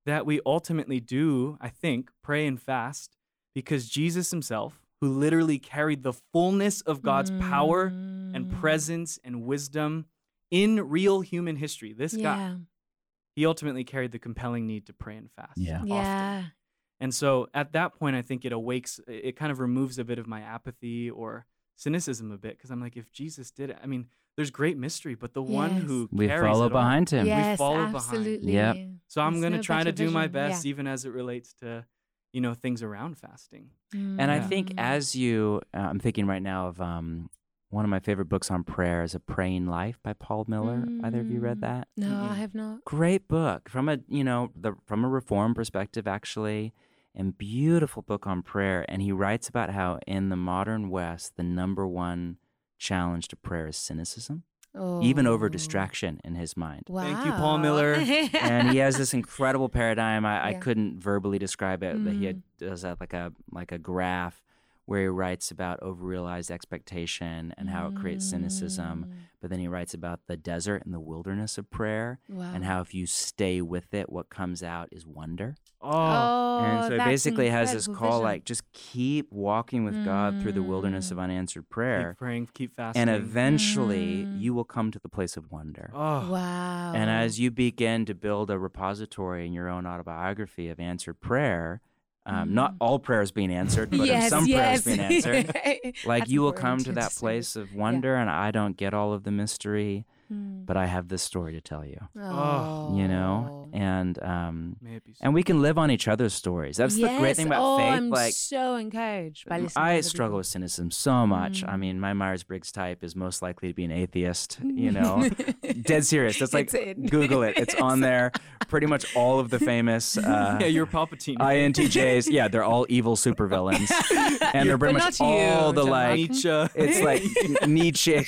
that we ultimately do, I think, pray and fast because Jesus himself, who literally carried the fullness of God's power and Mm. presence and wisdom in real human history, this guy, he ultimately carried the compelling need to pray and fast. Yeah. often. Yeah. And so at that point, I think it awakes, it kind of removes a bit of my apathy or cynicism a bit because I'm like, if Jesus did it, I mean, there's great mystery, but the one who We carries follow it all- behind him. Yes, follow behind. absolutely. Yep. So I'm going to no try to better do my best, Yeah. even as it relates to, you know, things around fasting. And I think Mm. as you, uh, I'm thinking right now of um, one of my favorite books on prayer is A Praying Life by Paul Miller. Either of you read Mm. that? No, Mm-mm. I have not. Great book from a you know the from a reform perspective actually, and beautiful book on prayer. And he writes about how in the modern West the number one challenge to prayer is cynicism, even over Oh. distraction in his mind. Wow. Thank you, Paul Miller. and he has this incredible paradigm. I, I couldn't verbally describe it. But he Mm. had, does that like a like a graph where he writes about overrealized expectation and how it creates cynicism. Mm. But then he writes about the desert and the wilderness of prayer Wow. and how if you stay with it, what comes out is wonder. Oh, Oh, and so it basically has this call vision. like just keep walking with God through the wilderness of Mm. unanswered prayer. keep praying, keep fasting. And eventually Mm. you will come to the place of wonder. oh, Wow. And as you begin to build a repository in your own autobiography of answered prayer, um, not Mm. all prayers being answered, but yes, some yes. prayers being answered, like That's you will come to to that place of wonder, and I don't get all of the mystery, Mm. but I have this story to tell you. Oh. You know, and um, may it be so. and we can live on each other's stories. That's the great thing about oh, faith. I'm like so encouraged by listening. I other struggle people. with cynicism so much. I Mm. mean, my Myers Briggs type is most likely to be an atheist. You know, dead serious. That's like It's it. Google it. It's on there. Pretty much all of the famous uh, yeah, you're Palpatine. INTJs. Yeah, they're all evil supervillains, and they're pretty But much not you, all the John like. Nietzsche. It's like Nietzsche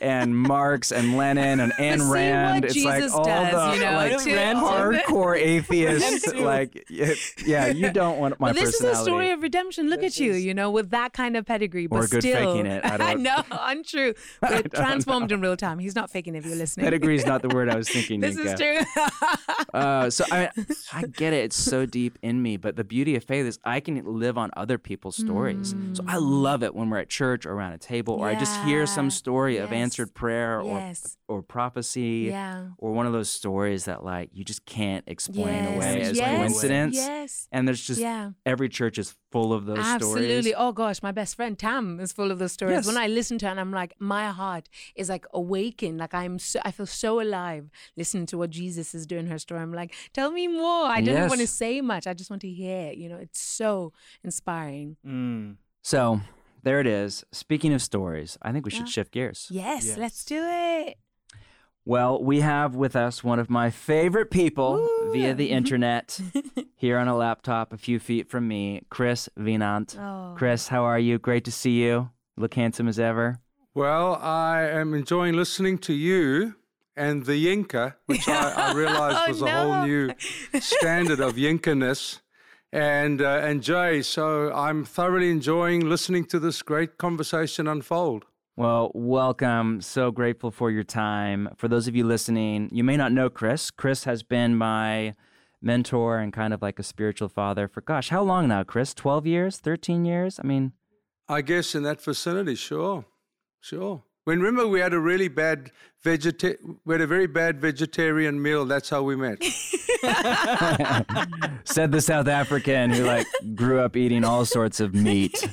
and Marx and Lenin and Ayn See what Rand. It's like Jesus all does, the you know, like to- hardcore atheists. like, yeah, you don't want my But this personality. is a story of redemption. Look This at you, is- you know, with that kind of pedigree, but Or good still, faking it. I don't- know, untrue, but transformed in real time. He's not faking if you're listening. Pedigree is not the word I was thinking. This Nika. is true. Uh, so I, I get it. It's so deep in me. But the beauty of faith is I can live on other people's stories. So I love it when we're at church or around a table, or I just hear some story of answered prayer or yes. or prophecy Yeah. or one of those stories that like you just can't explain yes. away as yes. coincidence. Yes. And there's just yeah. every church is full of those Absolutely. stories. Absolutely. Oh gosh, my best friend Tam is full of those stories. Yes. When I listen to her, and I'm like, my heart is like awakened. Like I'm, so, I feel so alive listening to what Jesus is doing. in Her story. I'm like, tell me more. I don't Yes. want to say much. I just want to hear. You know, it's so inspiring. Mm. So there it is. Speaking of stories, I think we should Yeah. shift gears. Yes, Yes. let's do it. Well, we have with us one of my favorite people via the internet here on a laptop a few feet from me, Chris Wienand. Oh. Chris, how are you? Great to see you. Look handsome as ever. Well, I am enjoying listening to you and the Yinka, which I, I realized Oh, was a oh, whole new standard of Yinkaness, and uh, and Jay. So I'm thoroughly enjoying listening to this great conversation unfold. Well, welcome. So grateful for your time. For those of you listening, you may not know Chris. Chris has been my mentor and kind of like a spiritual father for gosh, how long now, Chris? 12 years? 13 years? I mean, I guess in that vicinity, sure, sure. When remember we had a really bad vegeta- we had a very bad vegetarian meal. That's how we met. said the South African who like grew up eating all sorts of meat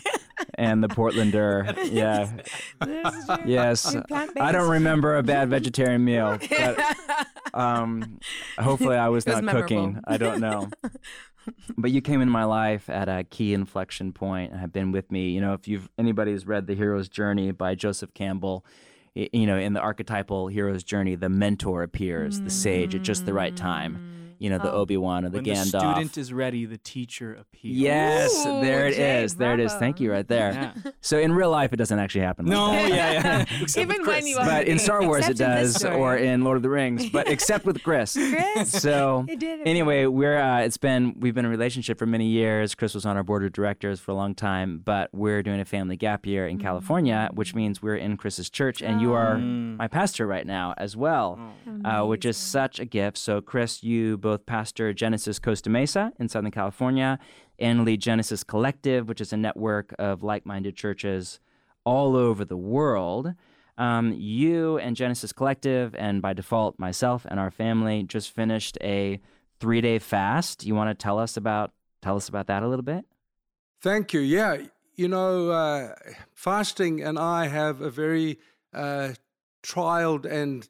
and the Portlander. Yeah. Yes. I don't remember a bad vegetarian meal, but um, hopefully I was was not cooking. I don't know. But you came in my life at a key inflection point and have been with me. You know, if you've anybody's read The Hero's Journey by Joseph Campbell, you know, in the archetypal hero's journey, the mentor appears, the sage at just the right time. You know, the Oh. Obi Wan or the when Gandalf. the student is ready, the teacher appears. Yes, Ooh, there it Jay, is. There it is. Thank you right there. Yeah. So in real life, it doesn't actually happen. Like No, that. yeah, yeah. Even when Chris. you are- But in Star Wars, it Except in does, or in Lord of the Rings, but except with Chris. Chris, So you did anyway, we're uh, it's been we've been in a relationship for many years. Chris was on our board of directors for a long time, but we're doing a family gap year in California, which means we're in Chris's church, and you are Mm. my pastor right now as well, uh, which is such a gift. So Chris, you both pastor Genesis Costa Mesa in Southern California, and lead Genesis Collective, which is a network of like-minded churches all over the world. Um, you and Genesis Collective, and by default, myself and our family, just finished a three-day fast. You want to tell us about tell us about that a little bit? Thank you. Yeah, you know, uh, fasting and I have a very uh, trialed and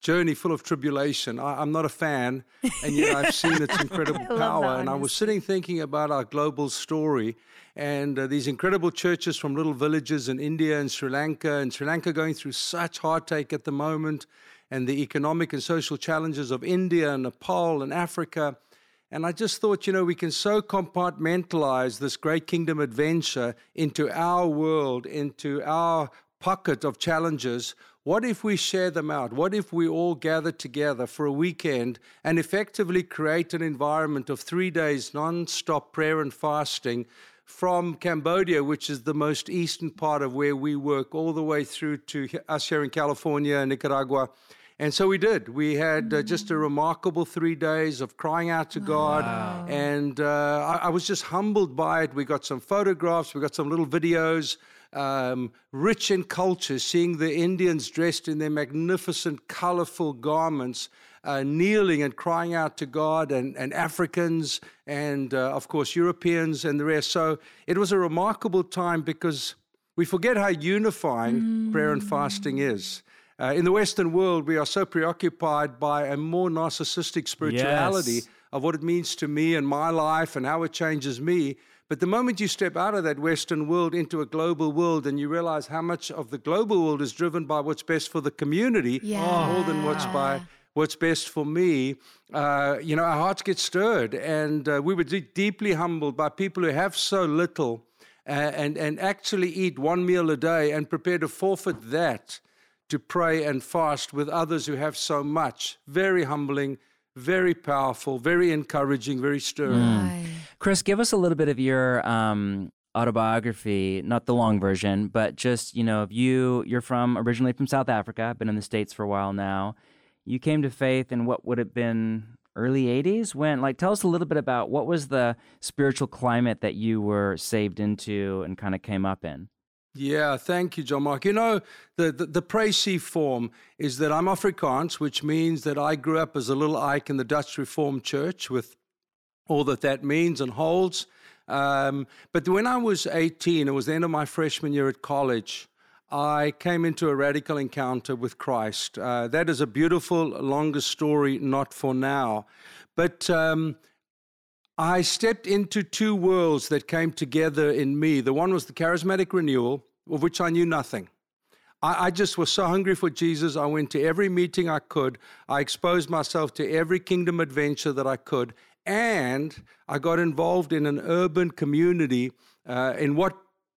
journey full of tribulation. I, I'm not a fan, and yet I've seen its incredible power. And I was sitting thinking about our global story and uh, these incredible churches from little villages in India and Sri Lanka, and Sri Lanka going through such heartache at the moment, and the economic and social challenges of India and Nepal and Africa. And I just thought, you know, we can so compartmentalize this great kingdom adventure into our world, into our pocket of challenges. What if we share them out? What if we all gather together for a weekend and effectively create an environment of three days non stop prayer and fasting from Cambodia, which is the most eastern part of where we work, all the way through to us here in California, and Nicaragua. And so we did. We had uh, just a remarkable three days of crying out to God. And uh, I, I was just humbled by it. We got some photographs, we got some little videos, um, rich in culture, seeing the Indians dressed in their magnificent, colorful garments. Uh, kneeling and crying out to God, and, and Africans, and uh, of course, Europeans and the rest. So it was a remarkable time because we forget how unifying prayer and fasting is. Uh, in the Western world, we are so preoccupied by a more narcissistic spirituality Yes. of what it means to me and my life and how it changes me. But the moment you step out of that Western world into a global world and you realize how much of the global world is driven by what's best for the community more than what's by what's best for me, uh, you know, our hearts get stirred. And uh, we were de- deeply humbled by people who have so little uh, and, and actually eat one meal a day and prepare to forfeit that to pray and fast with others who have so much. Very humbling, very powerful, very encouraging, very stirring. Chris, give us a little bit of your um, autobiography, not the long version, but just you know, if you you're from originally from South Africa, been in the states for a while now. You came to faith in what would have been early 80s when like tell us a little bit about what was the spiritual climate that you were saved into and kind of came up in Yeah, thank you, John Mark. You know, the, the, the précis form is that I'm Afrikaans, which means that I grew up as a little Ike in the Dutch Reformed Church with all that that means and holds. Um, but when I was 18, it was the end of my freshman year at college, I came into a radical encounter with Christ. Uh, that is a beautiful, longer story, not for now. But um, I stepped into two worlds that came together in me. The one was the charismatic renewal, of which I knew nothing. I, I, just was so hungry for Jesus. I went to every meeting I could. I exposed myself to every kingdom adventure that I could. And I got involved in an urban community uh, in what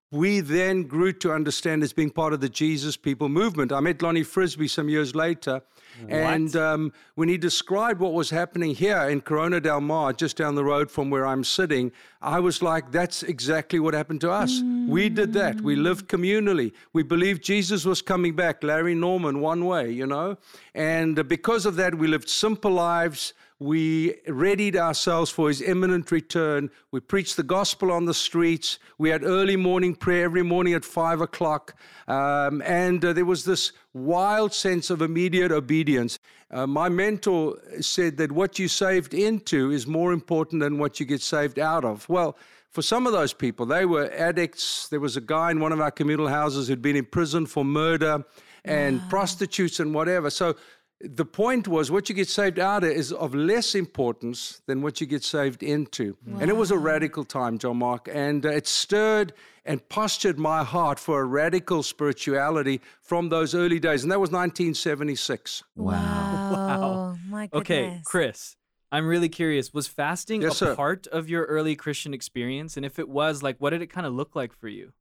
we then grew to understand as being part of the Jesus People movement. I met Lonnie Frisbee some years later, what? and um, when he described what was happening here in Corona del Mar, just down the road from where I'm sitting, I was like, that's exactly what happened to us. Mm. We did that. We lived communally. We believed Jesus was coming back, Larry Norman, one way, you know? And because of that, we lived simple lives we readied ourselves for his imminent return. We preached the gospel on the streets. We had early morning prayer every morning at five o'clock. Um, and uh, there was this wild sense of immediate obedience. Uh, my mentor said that what you saved into is more important than what you get saved out of. Well, for some of those people, they were addicts. There was a guy in one of our communal houses who'd been in prison for murder and wow. prostitutes and whatever. So the point was what you get saved out of is of less importance than what you get saved into. Wow. And it was a radical time, John Mark, and uh, it stirred and postured my heart for a radical spirituality from those early days. And that was 1976. Wow. wow. My goodness. Okay, Chris. I'm really curious. Was fasting yes, a sir. part of your early Christian experience? And if it was, like, what did it kind of look like for you?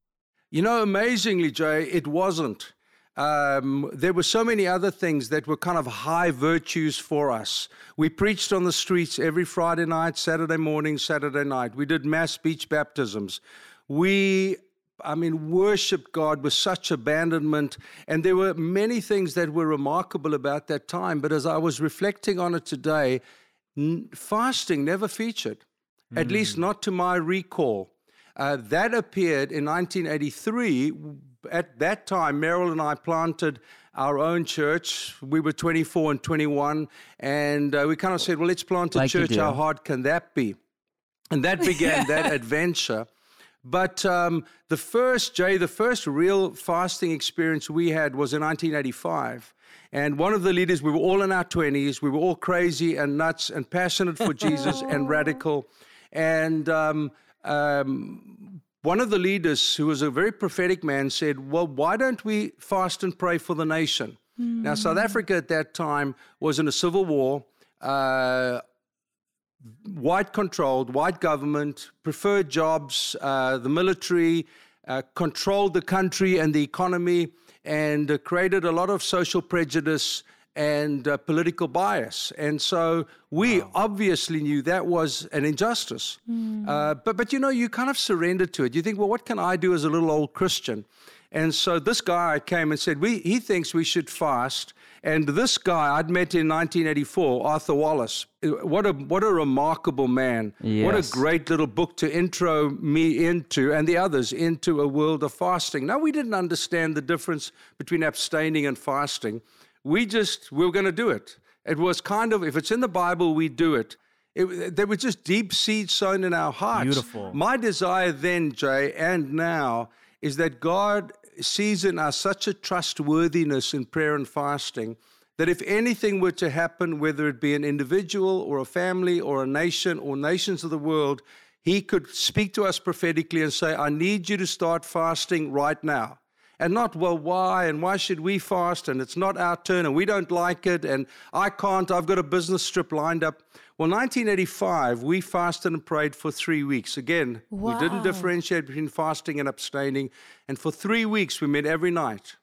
You know, amazingly, Jay, it wasn't. Um, there were so many other things that were kind of high virtues for us. We preached on the streets every Friday night, Saturday morning, Saturday night. We did mass beach baptisms. We, I mean, worshiped God with such abandonment. And there were many things that were remarkable about that time. But as I was reflecting on it today, n- fasting never featured, mm. at least hmm. not to my recall. Uh, that appeared in 1983 at that time, Merrill and I planted our own church. We were 24 and 21, and uh, we kind of said, well, let's plant a like church. How hard can that be? And that began that adventure. But um, the first, Jay, the first real fasting experience we had was in 1985. And one of the leaders, we were all in our 20s, we were all crazy and nuts and passionate for Jesus and radical. And um, um, one of the leaders, who was a very prophetic man, said, Well, why don't we fast and pray for the nation? Mm. Now, South Africa at that time was in a civil war. Uh, white controlled, white government, preferred jobs, uh, the military uh, controlled the country and the economy and uh, created a lot of social prejudice and uh, political bias. And so we wow. obviously knew that was an injustice. Mm. Uh, but, but you know, you kind of surrender to it. You think, well, what can I do as a little old Christian? And so this guy came and said, we, he thinks we should fast. And this guy I'd met in 1984, Arthur Wallis. What a what a remarkable man! Yes. What a great little book to intro me into and the others into a world of fasting. Now we didn't understand the difference between abstaining and fasting we just we were going to do it. It was kind of if it's in the Bible, we do it. it there was just deep seeds sown in our hearts. Beautiful. My desire then, Jay, and now is that God sees in us such a trustworthiness in prayer and fasting that if anything were to happen, whether it be an individual or a family or a nation or nations of the world, He could speak to us prophetically and say, I need you to start fasting right now and not, well, why and why should we fast and it's not our turn and we don't like it and I can't, I've got a business trip lined up. Well, 1985, we fasted and prayed for three weeks. Again, wow. we didn't differentiate between fasting and abstaining. And for three weeks, we met every night.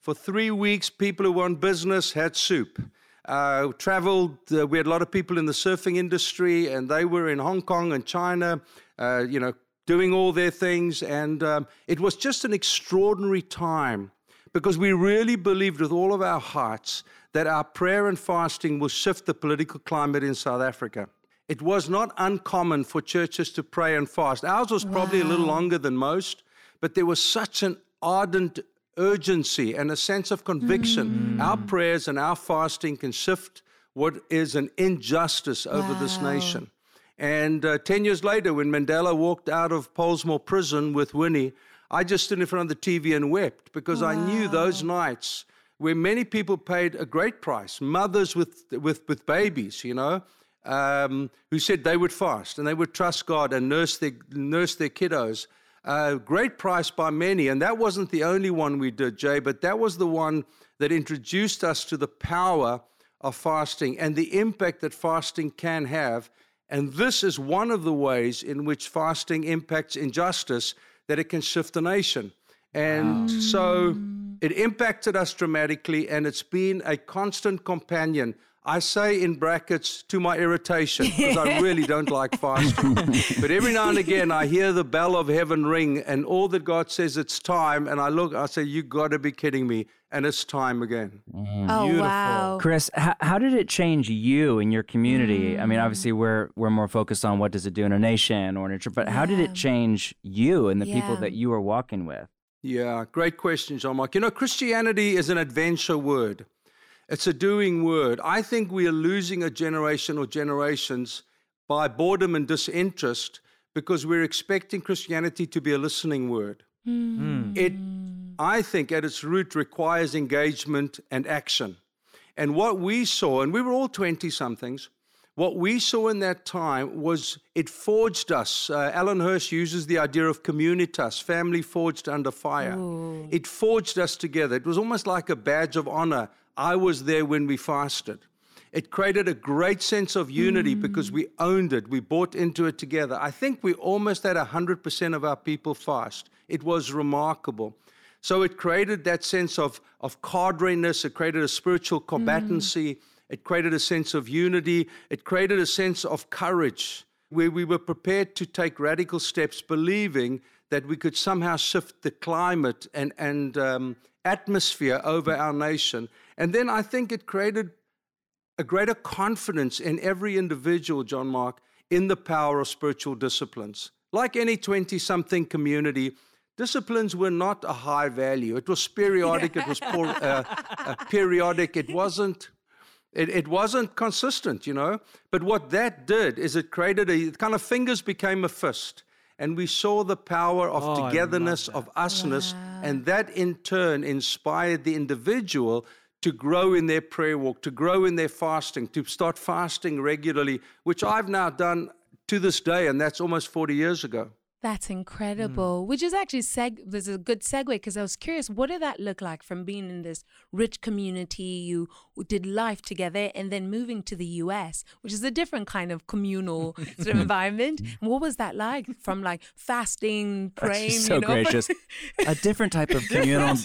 For three weeks, people who were business had soup. Uh, traveled, uh, we had a lot of people in the surfing industry, and they were in Hong Kong and China, uh, you know, doing all their things. And um, it was just an extraordinary time because we really believed with all of our hearts that our prayer and fasting will shift the political climate in South Africa. It was not uncommon for churches to pray and fast. Ours was probably wow. a little longer than most, but there was such an ardent urgency and a sense of conviction. Mm. Our prayers and our fasting can shift what is an injustice over this nation. And uh, 10 years later, when Mandela walked out of Pollsmoor prison with Winnie, I just stood in front of the TV and wept because I knew those nights where many people paid a great price, mothers with, with, with babies, you know, um, who said they would fast and they would trust God and nurse their, nurse their kiddos. Uh, great price by many. And that wasn't the only one we did, Jay, but that was the one that introduced us to the power of fasting and the impact that fasting can have. And this is one of the ways in which fasting impacts injustice that it can shift a nation. And so it impacted us dramatically, and it's been a constant companion. I say in brackets to my irritation because I really don't like fasting. but every now and again, I hear the bell of heaven ring, and all that God says it's time. And I look, I say, You got to be kidding me. And it's time again. Mm-hmm. Oh Beautiful. wow. Chris, how, how did it change you and your community? I mean, mm. obviously, we're we're more focused on what does it do in a nation or in a church, but how did it change you and the people that you were walking with? Yeah, great question, John Mark. You know, Christianity is an adventure word. It's a doing word. I think we are losing a generation or generations by boredom and disinterest because we're expecting Christianity to be a listening word. It, I think, at its root requires engagement and action. And what we saw, and we were all 20 somethings, what we saw in that time was it forged us. Uh, Alan Hirsch uses the idea of communitas, family forged under fire. It forged us together. It was almost like a badge of honor. I was there when we fasted. It created a great sense of unity because we owned it. We bought into it together. I think we almost had 100% of our people fast. It was remarkable. So it created that sense of, of cadreness. It created a spiritual combatancy. It created a sense of unity. It created a sense of courage where we were prepared to take radical steps, believing that we could somehow shift the climate and, and um, atmosphere over our nation. And then I think it created a greater confidence in every individual, John Mark, in the power of spiritual disciplines. Like any 20 something community, disciplines were not a high value. It was periodic, it was por- uh, uh, periodic, it wasn't. It, it wasn't consistent, you know. But what that did is it created a kind of fingers became a fist. And we saw the power of Oh, togetherness, of usness. And that in turn inspired the individual to grow in their prayer walk, to grow in their fasting, to start fasting regularly, which I've now done to this day. And that's almost 40 years ago. That's mm. incredible. Which is actually seg- this is a good segue because I was curious, what did that look like from being in this rich community? You did life together and then moving to the US, which is a different kind of communal sort of environment. What was that like from like fasting, praying? She's so you know? gracious. a different type of communal,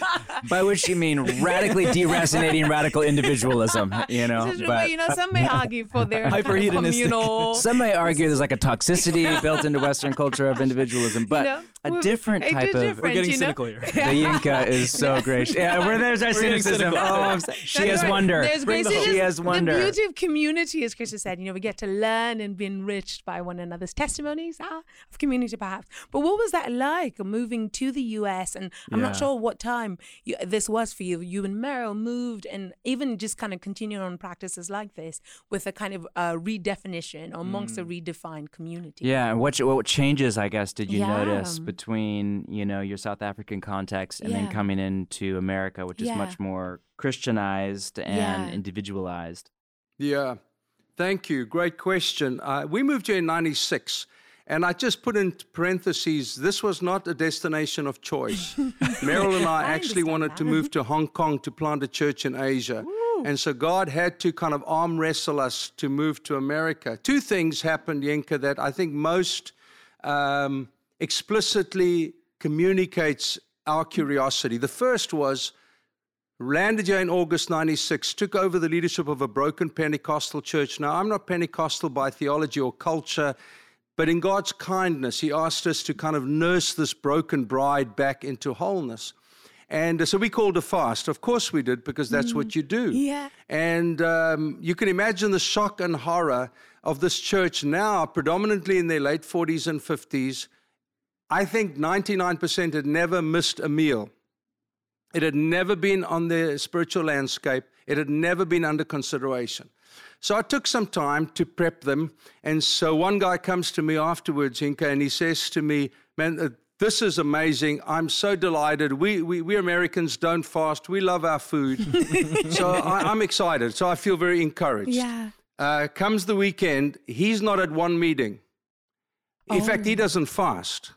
by which you mean radically deracinating radical individualism. You know, is- but you know, some may argue for their Hyperhedonistic. communal. some may argue there's like a toxicity built into Western culture of individualism, but know, a we're- different type of. different. We're getting you know? cynical here. The Yinka is so gracious. Yeah, where there's our We're cynicism. Oh, I'm so- she has right. wonder. There's Bring the She has wonder. The beauty of community, as Chris said, you know, we get to learn and be enriched by one another's testimonies ah, of community, perhaps. But what was that like, moving to the US? And I'm not sure what time you, this was for you. You and Meryl moved, and even just kind of continuing on practices like this with a kind of uh, redefinition or amongst a redefined community. Yeah, and what what changes, I guess, did you notice between you know your South African context and then coming into America, which is much more Christianized and Yeah. individualized? Yeah, thank you. Great question. Uh, we moved here in 96. And I just put in parentheses, this was not a destination of choice. Meryl and I, I actually understand wanted to move to Hong Kong to plant a church in Asia. And so God had to kind of arm wrestle us to move to America. Two things happened, Yinka, that I think most um, explicitly communicates our curiosity. The first was landed here in August 96, took over the leadership of a broken Pentecostal church. Now, I'm not Pentecostal by theology or culture, but in God's kindness, He asked us to kind of nurse this broken bride back into wholeness. And uh, so we called a fast. Of course we did, because that's what you do. Yeah. And um, you can imagine the shock and horror of this church now, predominantly in their late 40s and 50s. I think 99% had never missed a meal. It had never been on the spiritual landscape, it had never been under consideration. So I took some time to prep them. And so one guy comes to me afterwards, Yinka, and he says to me, Man, uh, this is amazing. I'm so delighted. We, we, we Americans don't fast. We love our food. so I, am excited. So I feel very encouraged. Yeah. Uh, comes the weekend, he's not at one meeting. In oh. fact, he doesn't fast.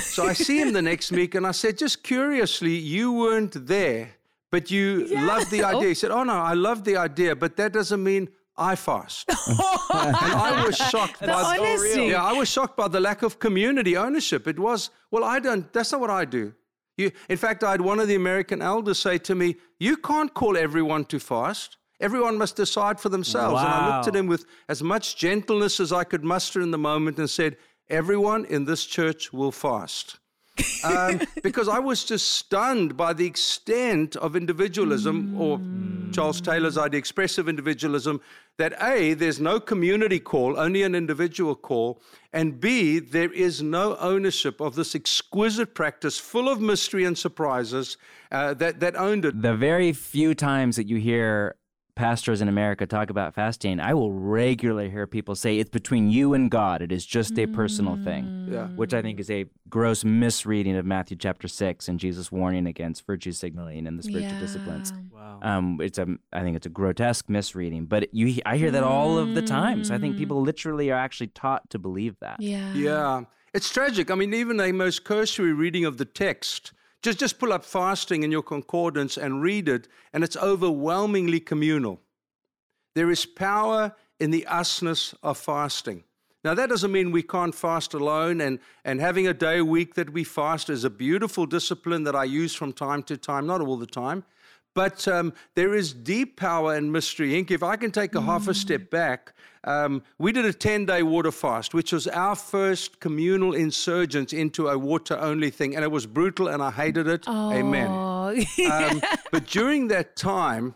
So I see him the next week and I said, just curiously, you weren't there, but you yeah. loved the idea. He said, Oh, no, I love the idea, but that doesn't mean I fast. and I was shocked by the, yeah, I was shocked by the lack of community ownership. It was, well, I don't, that's not what I do. You, in fact, I had one of the American elders say to me, You can't call everyone to fast. Everyone must decide for themselves. Wow. And I looked at him with as much gentleness as I could muster in the moment and said, Everyone in this church will fast um, because I was just stunned by the extent of individualism, mm. or Charles Taylor's idea, expressive individualism, that A, there's no community call, only an individual call, and B, there is no ownership of this exquisite practice full of mystery and surprises uh, that, that owned it. The very few times that you hear pastors in America talk about fasting, I will regularly hear people say it's between you and God. It is just a personal thing, yeah. which I think is a gross misreading of Matthew chapter six and Jesus' warning against virtue signaling and the spiritual yeah. disciplines. Wow. Um, it's a, I think it's a grotesque misreading, but you, I hear that all of the time. So I think people literally are actually taught to believe that. Yeah. Yeah. It's tragic. I mean, even a most cursory reading of the text just, just pull up fasting in your concordance and read it, and it's overwhelmingly communal. There is power in the usness of fasting. Now, that doesn't mean we can't fast alone, and, and having a day a week that we fast is a beautiful discipline that I use from time to time, not all the time. But um, there is deep power and mystery. Inc. If I can take a mm. half a step back, um, we did a 10 day water fast, which was our first communal insurgence into a water only thing. And it was brutal and I hated it. Oh. Amen. um, but during that time,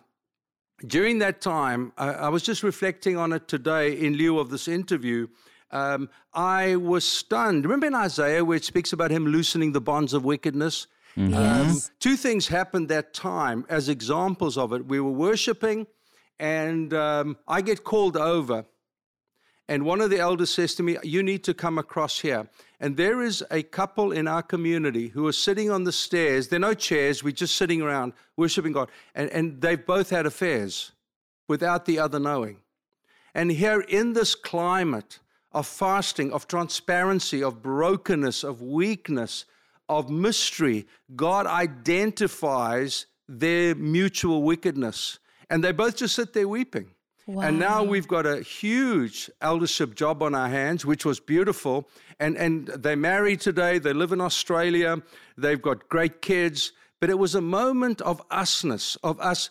during that time, I, I, was just reflecting on it today in lieu of this interview. Um, I was stunned. Remember in Isaiah where it speaks about him loosening the bonds of wickedness? Mm-hmm. Yes. Um, two things happened that time as examples of it. We were worshiping, and um, I get called over. And one of the elders says to me, You need to come across here. And there is a couple in our community who are sitting on the stairs. There are no chairs, we're just sitting around worshiping God. And, and they've both had affairs without the other knowing. And here in this climate of fasting, of transparency, of brokenness, of weakness, of mystery, God identifies their mutual wickedness. And they both just sit there weeping. Wow. And now we've got a huge eldership job on our hands, which was beautiful. And, and they're married today, they live in Australia, they've got great kids. But it was a moment of usness, of us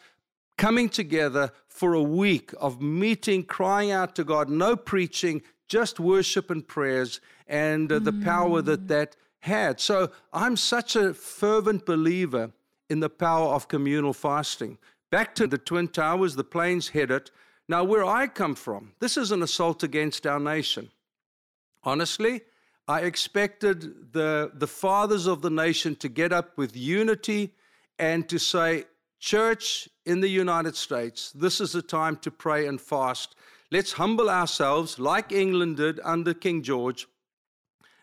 coming together for a week of meeting, crying out to God, no preaching, just worship and prayers, and uh, the mm. power that mm. that had. So I'm such a fervent believer in the power of communal fasting. Back to the Twin Towers, the planes hit it. Now, where I come from, this is an assault against our nation. Honestly, I expected the, the fathers of the nation to get up with unity and to say, Church in the United States, this is the time to pray and fast. Let's humble ourselves like England did under King George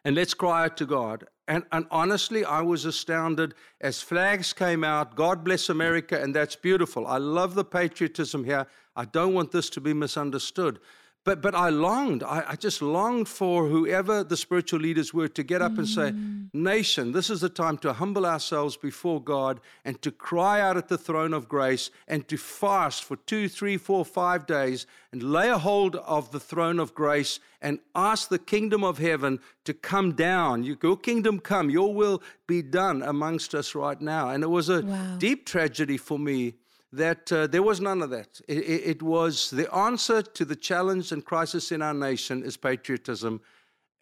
and let's cry out to God. And, and honestly, I was astounded as flags came out. God bless America, and that's beautiful. I love the patriotism here. I don't want this to be misunderstood. But, but I longed, I, I, just longed for whoever the spiritual leaders were to get up mm. and say, mm. Nation, this is the time to humble ourselves before God and to cry out at the throne of grace and to fast for two, three, four, five days and lay a hold of the throne of grace and ask the kingdom of heaven to come down. Your kingdom come, your will be done amongst us right now. And it was a wow. deep tragedy for me that uh, there was none of that. It, it, it, was the answer to the challenge and crisis in our nation is patriotism.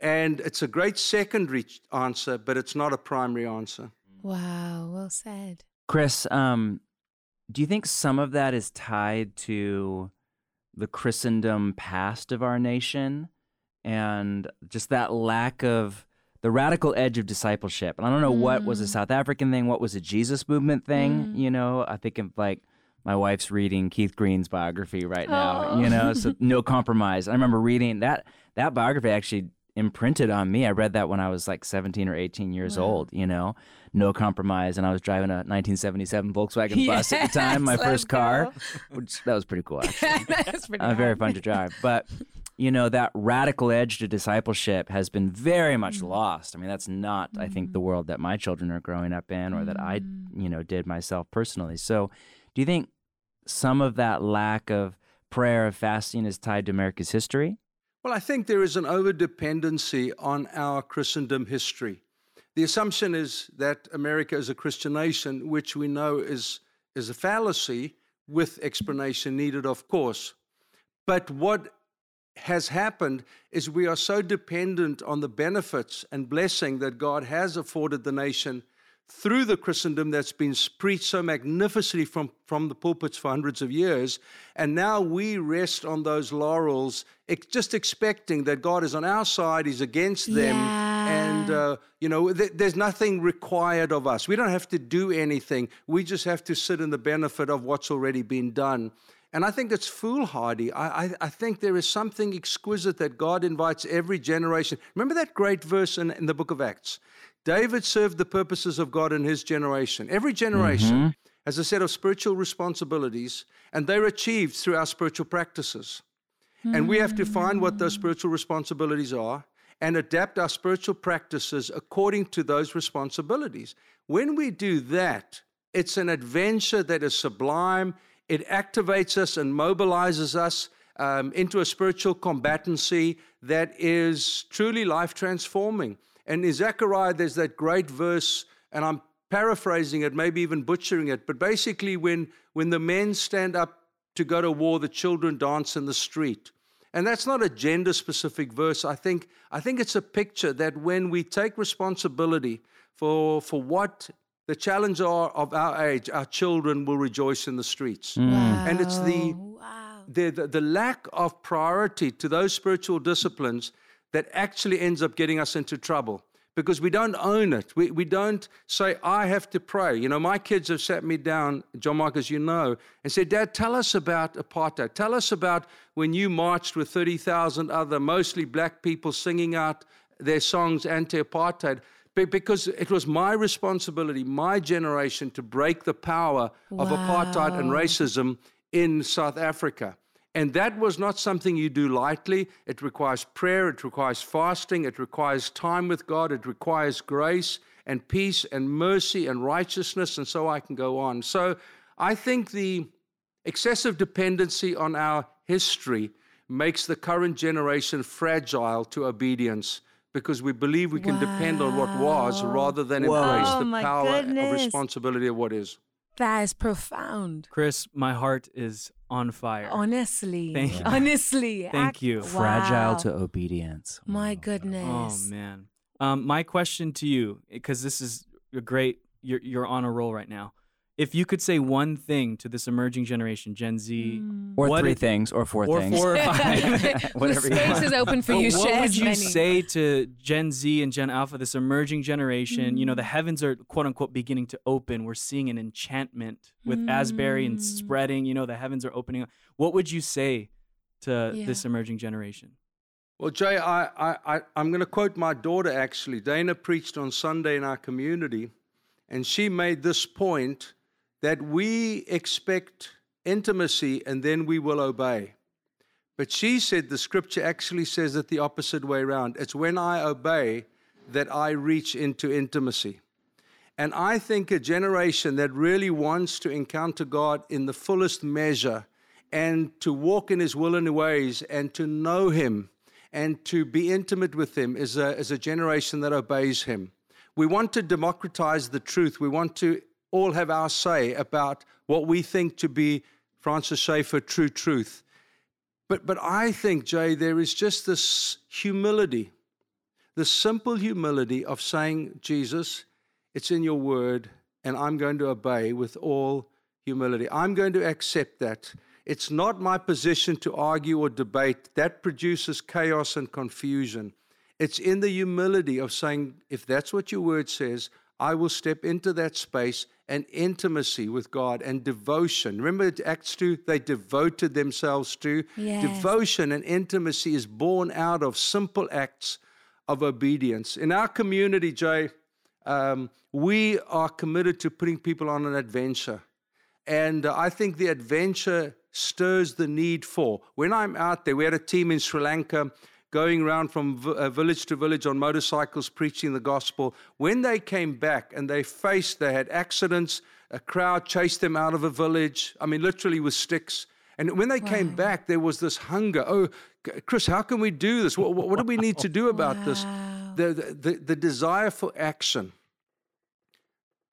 And it's a great secondary answer, but it's not a primary answer. Wow, well said. Chris, um, do you think some of that is tied to the Christendom past of our nation and just that lack of the radical edge of discipleship. And I don't know what was a Mm. South African thing, what was a Jesus movement thing. Mm. You know, I think of like my wife's reading Keith Green's biography right now. Oh. You know, so no compromise. I remember reading that that biography actually imprinted on me. I read that when I was like 17 or 18 years Wow. old. You know, no compromise, and I was driving a 1977 Volkswagen bus at the time, my first car, go. which that was pretty cool actually That's pretty uh, very fun to drive. But you know that radical edge to discipleship has been very much Mm. lost. I mean, that's not, I think, the world that my children are growing up in, or that I, Mm. you know, did myself personally. So, do you think some of that lack of prayer of fasting is tied to America's history? Well, I think there is an overdependency on our Christendom history. The assumption is that America is a Christian nation, which we know is, is a fallacy with explanation needed, of course. But what has happened is we are so dependent on the benefits and blessing that God has afforded the nation through the Christendom that's been preached so magnificently from, from the pulpits for hundreds of years. And now we rest on those laurels, just expecting that God is on our side, He's against them. And, uh, you know, th- there's nothing required of us. We don't have to do anything. We just have to sit in the benefit of what's already been done. And I think that's foolhardy. I, I, I think there is something exquisite that God invites every generation. Remember that great verse in, in the book of Acts? David served the purposes of God in his generation. Every generation has a set of spiritual responsibilities, and they're achieved through our spiritual practices. And we have to find what those spiritual responsibilities are and adapt our spiritual practices according to those responsibilities. When we do that, it's an adventure that is sublime. It activates us and mobilizes us um, into a spiritual combatancy that is truly life transforming. And in Zechariah, there's that great verse, and I'm paraphrasing it, maybe even butchering it, but basically, when, when the men stand up to go to war, the children dance in the street. And that's not a gender specific verse. I think, I think it's a picture that when we take responsibility for, for what the challenges are of our age, our children will rejoice in the streets. Mm. And it's the, Wow. the, the, the lack of priority to those spiritual disciplines that actually ends up getting us into trouble because we don't own it. We, we don't say, I have to pray. You know, my kids have sat me down, John Mark, as you know, and said, Dad, tell us about apartheid. Tell us about when you marched with 30,000 other, mostly black people, singing out their songs anti apartheid. Because it was my responsibility, my generation, to break the power of apartheid and racism in South Africa. And that was not something you do lightly. It requires prayer, it requires fasting, it requires time with God, it requires grace and peace and mercy and righteousness, and so I can go on. So I think the excessive dependency on our history makes the current generation fragile to obedience because we believe we can depend on what was rather than Whoa. embrace Oh, the my power of responsibility of what is. That is profound. Chris, my heart is on fire. Honestly. Thank you. Honestly. Thank ac- you. Fragile Wow. to obedience. My Wow. Oh goodness. man. Um, my question to you, because this is a great, you're you're on a roll right now. If you could say one thing to this emerging generation, Gen Z, Mm. Or What three it- things, or four or things. four or five, Whatever the you space want. is open for But you. what Share would you many. say to Gen Z and Gen Alpha, this emerging generation? You know, the Mm. heavens are quote unquote beginning to open. We're seeing an enchantment with Asbury and Mm. spreading. You know, the heavens are opening up. What would you say to this emerging generation? Well, Jay, I, I, I, I'm going to quote my daughter actually. Dana preached on Sunday in our community, and she made this point that we expect intimacy and then we will obey. But she said the scripture actually says it the opposite way around. It's when I obey that I reach into intimacy. And I think a generation that really wants to encounter God in the fullest measure and to walk in his will and ways and to know him and to be intimate with him is a, is a generation that obeys him. We want to democratize the truth. We want to all have our say about what we think to be Francis Schaeffer true truth. But, but I think, Jay, there is just this humility, the simple humility of saying, Jesus, it's in your word, and I'm going to obey with all humility. I'm going to accept that. It's not my position to argue or debate. That produces chaos and confusion. It's in the humility of saying, if that's what your word says, I will step into that space and intimacy with God and devotion. Remember Acts 2? They devoted themselves to. Yes. Devotion and intimacy is born out of simple acts of obedience. In our community, Jay, um, we are committed to putting people on an adventure. And uh, I think the adventure stirs the need for. When I'm out there, we had a team in Sri Lanka going around from v- uh, village to village on motorcycles preaching the gospel. When they came back and they faced, they had accidents, a crowd chased them out of a village, I mean, literally with sticks. And when they wow. came back, there was this hunger. Oh, Chris, how can we do this? What, what do we need to do about wow. this? The, the, the desire for action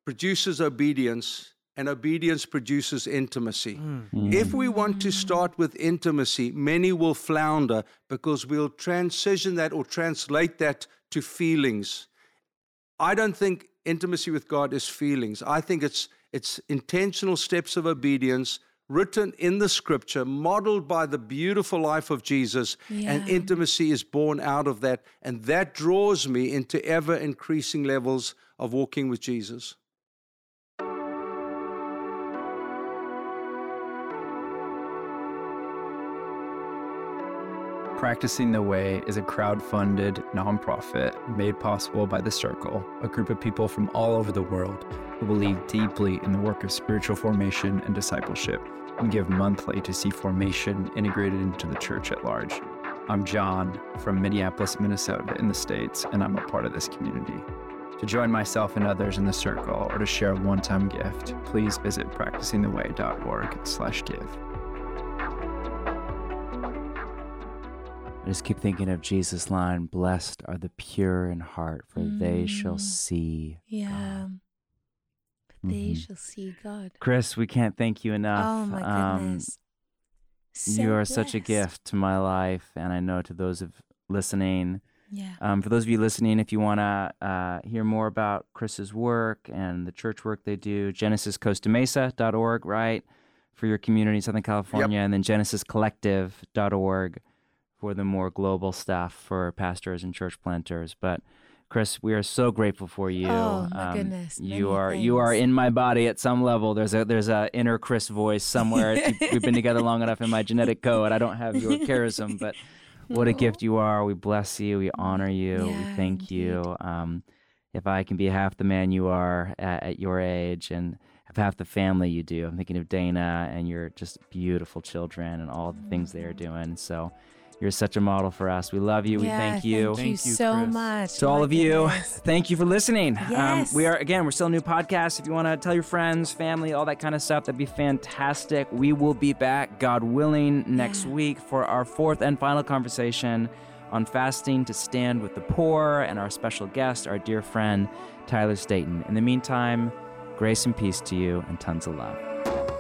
produces obedience and obedience produces intimacy. Mm. If we want to start with intimacy, many will flounder because we'll transition that or translate that to feelings. I don't think intimacy with God is feelings. I think it's it's intentional steps of obedience written in the scripture, modeled by the beautiful life of Jesus, yeah. and intimacy is born out of that. And that draws me into ever increasing levels of walking with Jesus. Practicing the Way is a crowd-funded nonprofit made possible by The Circle, a group of people from all over the world who believe deeply in the work of spiritual formation and discipleship and give monthly to see formation integrated into the church at large. I'm John from Minneapolis, Minnesota in the States, and I'm a part of this community. To join myself and others in the circle or to share a one-time gift, please visit practicingtheway.org/give. I just keep thinking of Jesus' line, Blessed are the pure in heart, for mm. they shall mm. see. Yeah. God. They mm-hmm. shall see God. Chris, we can't thank you enough. Oh my um, goodness. So you are blessed. such a gift to my life, and I know to those of listening. Yeah. Um, for those of you listening, if you want to uh, hear more about Chris's work and the church work they do, GenesisCostaMesa.org, right? For your community in Southern California, yep. and then GenesisCollective.org for the more global stuff for pastors and church planters. But Chris, we are so grateful for you. Oh my um, goodness! You are thanks. you are in my body at some level. There's a there's a inner Chris voice somewhere. We've been together long enough in my genetic code. I don't have your charism, but what a gift you are. We bless you. We honor you. Yeah, we thank indeed. you. Um, if I can be half the man you are at, at your age and have half the family you do, I'm thinking of Dana and your just beautiful children and all the things they are doing. So you're such a model for us. We love you. Yeah, we thank you. Thank you, Thank you, so Chris. much. To all My of you, goodness. thank you for listening. Yes. Um, we are again, we're still a new podcast. If you want to tell your friends, family, all that kind of stuff, that'd be fantastic. We will be back, God willing, next Yeah. week for our fourth and final conversation on fasting to stand with the poor and our special guest, our dear friend Tyler Staton. In the meantime, grace and peace to you and tons of love.